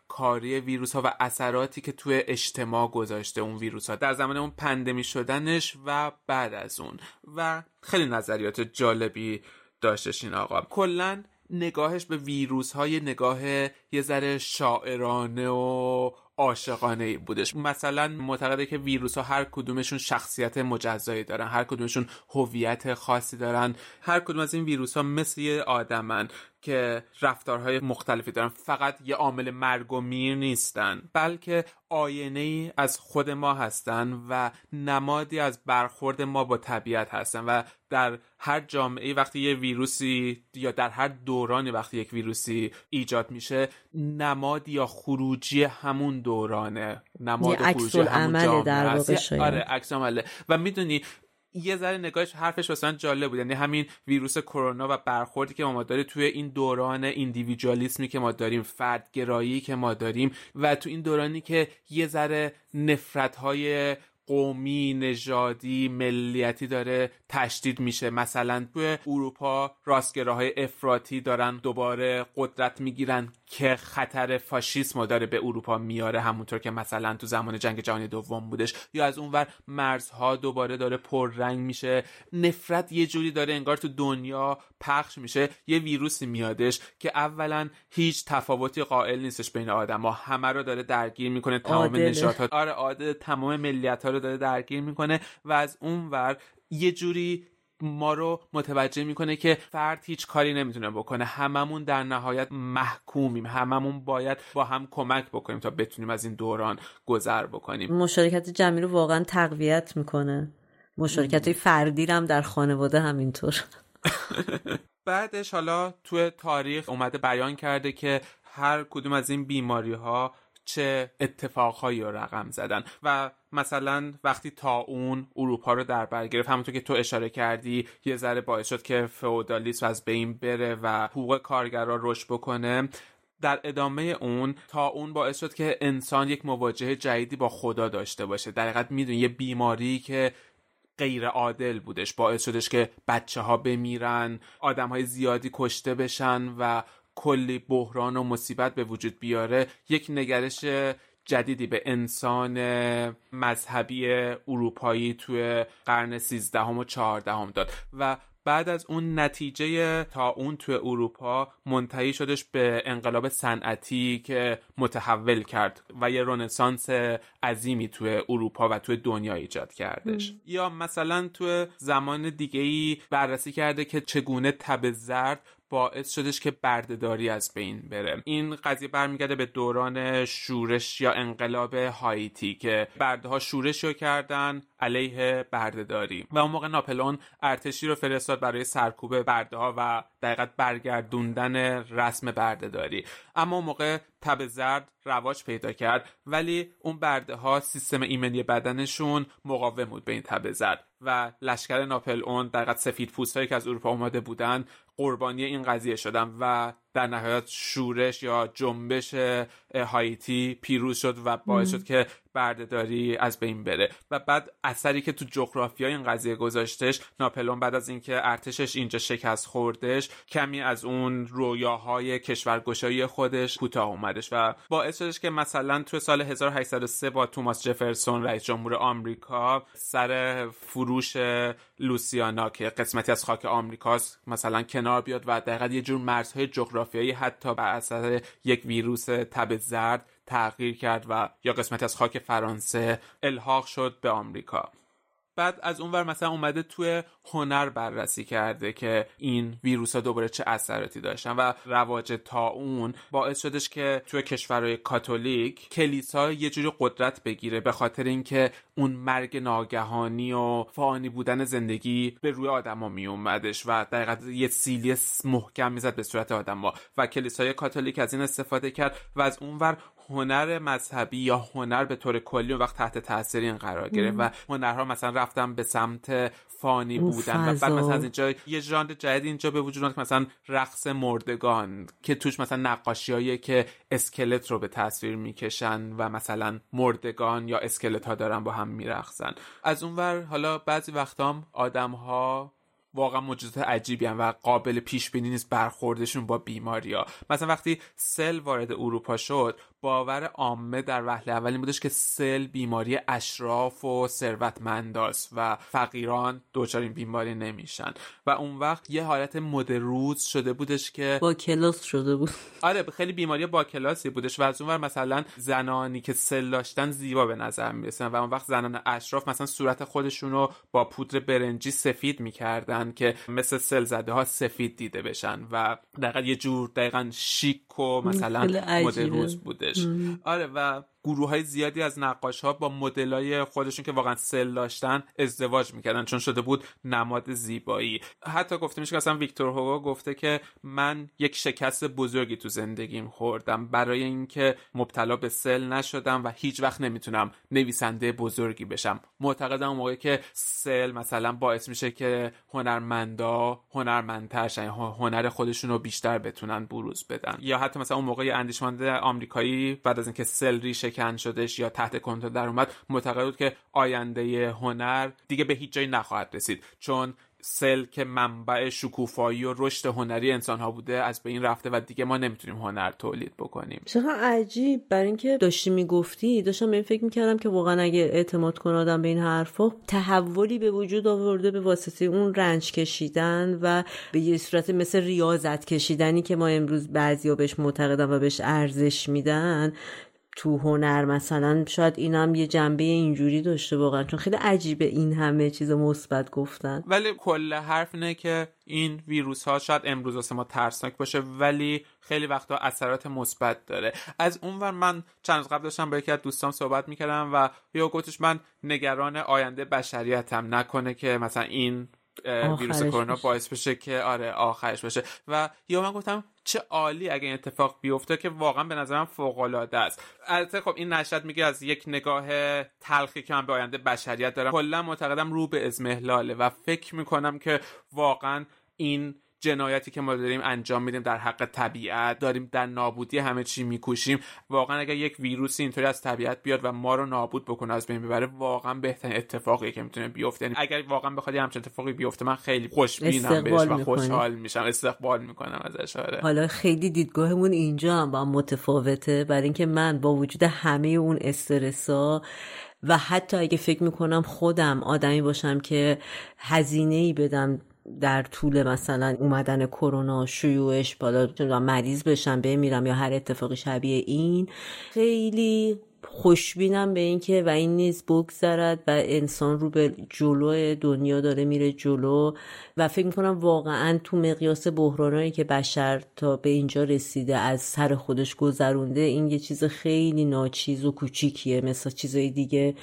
کاری ویروس ها و اثراتی که توی اجتماع گذاشته اون ویروس ها در زمان اون پندمی شدنش و بعد از اون. و خیلی نظریات جالبی داشتش این آقا. کلا نگاهش به ویروس های نگاه یه ذره شاعرانه و عاشقانه ای بودش. مثلا معتقده که ویروس ها هر کدومشون شخصیت مجزایی دارن هر کدومشون هویت خاصی دارن هر کدوم از این ویروس ها مثل یه آدمن. که رفتارهای مختلفی دارن. فقط یه عامل مرگ و میر نیستن بلکه آینه ای از خود ما هستن و نمادی از برخورد ما با طبیعت هستن و در هر جامعه وقتی یه ویروسی یا در هر دورانی وقتی یک ویروسی ایجاد میشه نماد یا خروجی همون دورانه. نماد خروجی همون جامعه در آره عکس و می‌دونی یه ذره نگاهش حرفش مثلا جالب بود. یعنی همین ویروس کرونا و برخوردی که ما داره توی این دوران ایندیویدوالیسمی که ما داریم فردگرایی که ما داریم و تو این دورانی که یه ذره نفرت های قومی نژادی ملیتی داره تشدید میشه. مثلا توی اروپا راستگراهای افراطی دارن دوباره قدرت می‌گیرن که خطر فاشیسم داره به اروپا میاره همونطور که مثلا تو زمان جنگ جهانی دوم بودش. یا از اونور مرزها دوباره داره پررنگ میشه. نفرت یه جوری داره انگار تو دنیا پخش میشه. یه ویروسی میادش که اولا هیچ تفاوتی قائل نیستش بین آدما همه رو داره درگیر می‌کنه تمام نژادها. آره عادل تمام ملیت ها رو داره درگیر می‌کنه و از اونور یه جوری ما رو متوجه می‌کنه که فرد هیچ کاری نمی‌تونه بکنه. هممون در نهایت محکومیم. هممون باید با هم کمک بکنیم تا بتونیم از این دوران گذر بکنیم. مشارکت جمعی رو واقعا تقویت می‌کنه. مشارکت فردی هم در خانواده همینطور. بعدش حالا توی تاریخ اومده بیان کرده که هر کدوم از این بیماری ها چه اتفاقهایی رو رقم زدن. و مثلا وقتی تا اون اروپا رو در بر گرفت همونطور که تو اشاره کردی یه ذره باعث شد که فئودالیسم از بین بره و حقوق کارگرا رشد بکنه. در ادامه اون تا اون باعث شد که انسان یک مواجهه جدیدی با خدا داشته باشه. در حقیقت می‌دونی یه بیماری که غیر عادل بودش. باعث شدش که بچه ها بمیرن آدم های زیادی کشته بشن و کلی بحران و مصیبت به وجود بیاره یک نگرش جدیدی به انسان مذهبی اروپایی توی قرن سیزدهم و چهاردهم داد و بعد از اون نتیجه تا اون توی اروپا منتهی شدش به انقلاب صنعتی که متحول کرد و یه رنسانس عظیمی توی اروپا و توی دنیا ایجاد کردش. یا مثلا توی زمان دیگه ای بررسی کرده که چگونه تب زرد باعث شدش که بردهداری از بین بره. این قضیه برمیگرده به دوران شورش یا انقلاب هایتی که برده ها شورش رو کردن علیه بردهداری. و اون موقع ناپلون ارتشی رو فرستاد برای سرکوب برده ها و دقیقت برگردوندن رسم بردهداری. اما اون موقع تب زرد رواج پیدا کرد ولی اون برده ها سیستم ایمنی بدنشون مقاوم بود به این تب زرد. و لشکر ناپل اون در سفید پوستایی که از اروپا اومده بودن قربانی این قضیه شدن و در نهایت شورش یا جنبش هایتی پیروز شد و باعث شد که بردهداری از بین بره. و بعد اثری که تو جغرافیا این قضیه گذاشتش ناپلون بعد از اینکه ارتشش اینجا شکست خوردش کمی از اون رویاهای کشورگشایی خودش کوتاه اومدش و باعث شدش که مثلا تو سال 1803 با توماس جفرسون رئیس جمهور آمریکا سر فروش لوسیانا که قسمتی از خاک آمریکاست مثلا کنار بیاد و دقیقا یه جور مرزهای جغرافیایی حتی بر اثر یک ویروس تب زرد تغییر کرد و یا قسمتی از خاک فرانسه الحاق شد به آمریکا. بعد از اونور مثلا اومده توی هنر بررسی کرده که این ویروس ها دوباره چه اثراتی داشتن و رواج تا اون باعث شدش که توی کشورهای کاتولیک کلیسا یه جوری قدرت بگیره به خاطر اینکه اون مرگ ناگهانی و فانی بودن زندگی به روی آدما می اومدش و دقیقا یه سیلی محکم می‌زد به صورت آدما و کلیسای کاتولیک از این استفاده کرد و از اونور هنر مذهبی یا هنر به طور کلی اون وقت تحت تاثیر این قرار گرفت و هنرها مثلا رفتن به سمت فانی بودن و بعد مثلا از اینجا یه ژانر جدید اینجا به وجود که مثلا رقص مردگان که توش مثلا نقاشیایی که اسکلت رو به تصویر می‌کشن و مثلا مردگان یا اسکلت ها دارن با هم میرقصن. از اونور حالا بعضی وقتام آدم ها واقعا موجودات عجیبی هم و قابل پیش بینی نیست برخوردشون با بیماری ها. مثلا وقتی سل وارد اروپا شد باور عامه در وهله اول این بودش که سل بیماری اشراف و ثروتمنداست و فقیران دچار این بیماری نمیشن. و اون وقت یه حالت مد روز شده بودش که با کلاس شده بود. آره خیلی بیماری با کلاسی بودش و از اونور مثلا زنانی که سل داشتن زیبا به نظر می‌رسن و اون وقت زنان اشراف مثلا صورت خودشون رو با پودر برنجی سفید می‌کردن که مثل سل زده ها سفید دیده بشن و دقیقا یه جور دقیقا شیک و مثلا خیلی عجیبه. بودش آره و گروه های زیادی از نقاش ها با مدل های خودشون که واقعا سل داشتن ازدواج می‌کردن چون شده بود نماد زیبایی. حتی گفته میشه که اصلا ویکتور هوگو گفته که من یک شکست بزرگی تو زندگیم خوردم. برای اینکه مبتلا به سل نشدم و هیچ وقت نمی‌تونم نویسنده بزرگی بشم. معتقدم اون موقع که سل مثلا باعث میشه که هنرمندا هنرمندتر شن هنر خودشون رو بیشتر بتونن بروز بدن. یا حتی مثلا اون موقع یه اندیشمنده آمریکایی بعد از اینکه سل ریشه کن شدش یا تحت کنترل در اومد معتقد بود که آینده هنر دیگه به هیچ جایی نخواهد رسید. چون سل که منبع شکوفایی و رشد هنری انسان ها بوده از به این رفته و دیگه ما نمی‌تونیم هنر تولید بکنیم. چقدر عجیب برای اینکه داشتی می‌گفتی داشتم به این فکر می‌کردم که واقعا اگه اعتماد کنه آدم به این حرفا تحولی به وجود آورده به واسطه اون رنج کشیدن و به یه صورت مثل ریاضت کشیدنی که ما امروز بعضیا بهش معتقدن و بهش ارزش میدن. تو هنر مثلا شاید اینم یه جنبه اینجوری داشته واقعا چون خیلی عجیبه این همه چیز مثبت گفتن. ولی کل حرف اینه که این ویروس ها شاید امروز واسه ما ترسناک باشه ولی خیلی وقتا اثرات مثبت داره. از اونور من چند روز قبل داشتم با یکی از دوستام صحبت می‌کردم و یا گفتش من نگران آینده بشریتم نکنه که مثلا این ویروس کرونا. باعث بشه که آره آخرش بشه و یا من گفتم چه عالی اگه این اتفاق بیفته که واقعا به نظرم فوق العاده است البته خب این نشد میگه از یک نگاه تلخی که من به آینده بشریت دارم کلا معتقدم رو به ازمهلاله و فکر می‌کنم که واقعا این جنایتی که ما داریم انجام میدیم در حق طبیعت داریم در نابودی همه چی میکوشیم. واقعا اگر یک ویروسی اینطوری از طبیعت بیاد و ما رو نابود بکنه از بین ببره واقعا بهترین اتفاقی که می‌تونه بیفته. یعنی اگر واقعا بخواد همچین اتفاقی بیفته من خیلی خوشبینم بهش و. خوشحال میشم. استقبال می‌کنم ازش آره. حالا خیلی دیدگاهمون اینجا هم با هم متفاوته برای اینکه من با وجود همه اون استرسا و حتی اگه فکر می‌کنم خودم آدمی باشم که هزینه ای بدم در طول مثلا اومدن کرونا شیوعش بالا مریض بشم بمیرم یا هر اتفاقی شبیه این خیلی خوشبینم به اینکه و این نیز بگذرد و انسان رو به جلو دنیا داره میره جلو و فکر می‌کنم واقعا تو مقیاس بحرانایی که بشر تا به اینجا رسیده از سر خودش گذرونده این یه چیز خیلی ناچیز و کوچیکیه مثل چیزای دیگه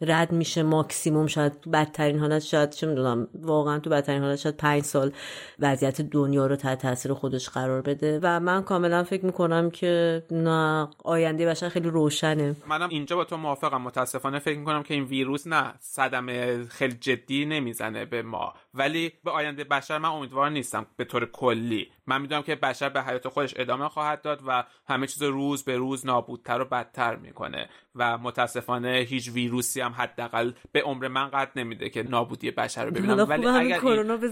رد میشه ماکسیموم شاید تو بدترین حالت شاید چه می‌دونم واقعا تو بدترین حالت شاید پنج سال وضعیت دنیا رو تحت تاثیر خودش قرار بده. و من کاملا فکر می‌کنم که نه آینده بشر خیلی روشنه. منم اینجا با تو موافقم. متاسفانه فکر می‌کنم که این ویروس نه صدمه خیلی جدی نمی‌زنه به ما. ولی به آینده بشر من امیدوار نیستم به طور کلی. من می‌دونم که بشر به حیات خودش ادامه خواهد داد و همه چیز روز به روز نابودتر و بدتر می‌کنه و متاسفانه هیچ ویروسی هم حداقل به عمر من قد نمیده که نابودی بشر رو ببینم. ولی اگر کرونا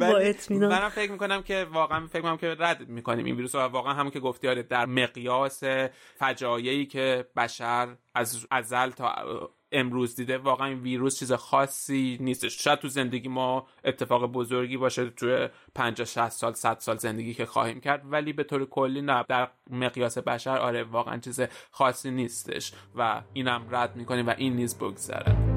ولی اطمینان. منم فکر می‌کنم که واقعا فکر می‌کنم که رد می‌کنیم این ویروس رو و واقعا همون که گفتی آره در مقیاس فجایعی که بشر از ازل تا امروز دیده واقعا این ویروس چیز خاصی نیستش. شاید تو زندگی ما اتفاق بزرگی باشه توی 50 60 سال 100 سال زندگی که خواهیم کرد ولی به طور کلی نه. در مقیاس بشر آره واقعا چیز خاصی نیستش و اینم رد می‌کنیم و این نیز بگذره.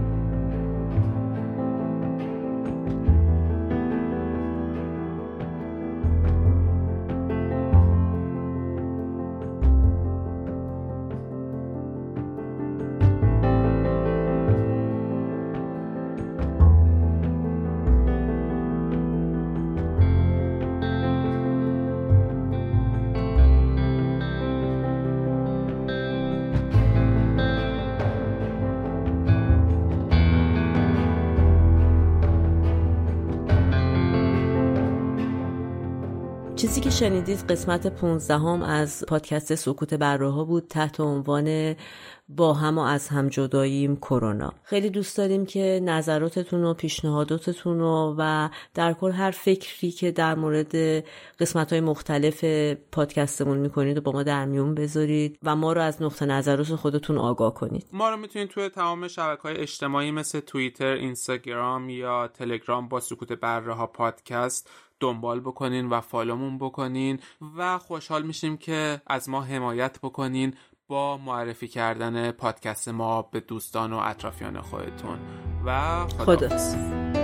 شنیدید قسمت 15 هم از پادکست سکوت برراها بود تحت عنوان با هم و از هم جداییم کرونا. خیلی دوست داریم که نظراتتون و پیشنهاداتتون و, و در کل هر فکری که در مورد قسمت های مختلف پادکستمون می‌کنید و با ما در میون بذارید و ما رو از نقطه نظرات خودتون آگاه کنید. ما رو می‌تونید توی تمام شبکه های اجتماعی مثل توییتر، اینستاگرام یا تلگرام با سکوت بره پادکست دنبال بکنین و فالومون بکنین و خوشحال میشیم که از ما حمایت بکنین با معرفی کردن پادکست ما به دوستان و اطرافیان خودتون و خدا, خدا.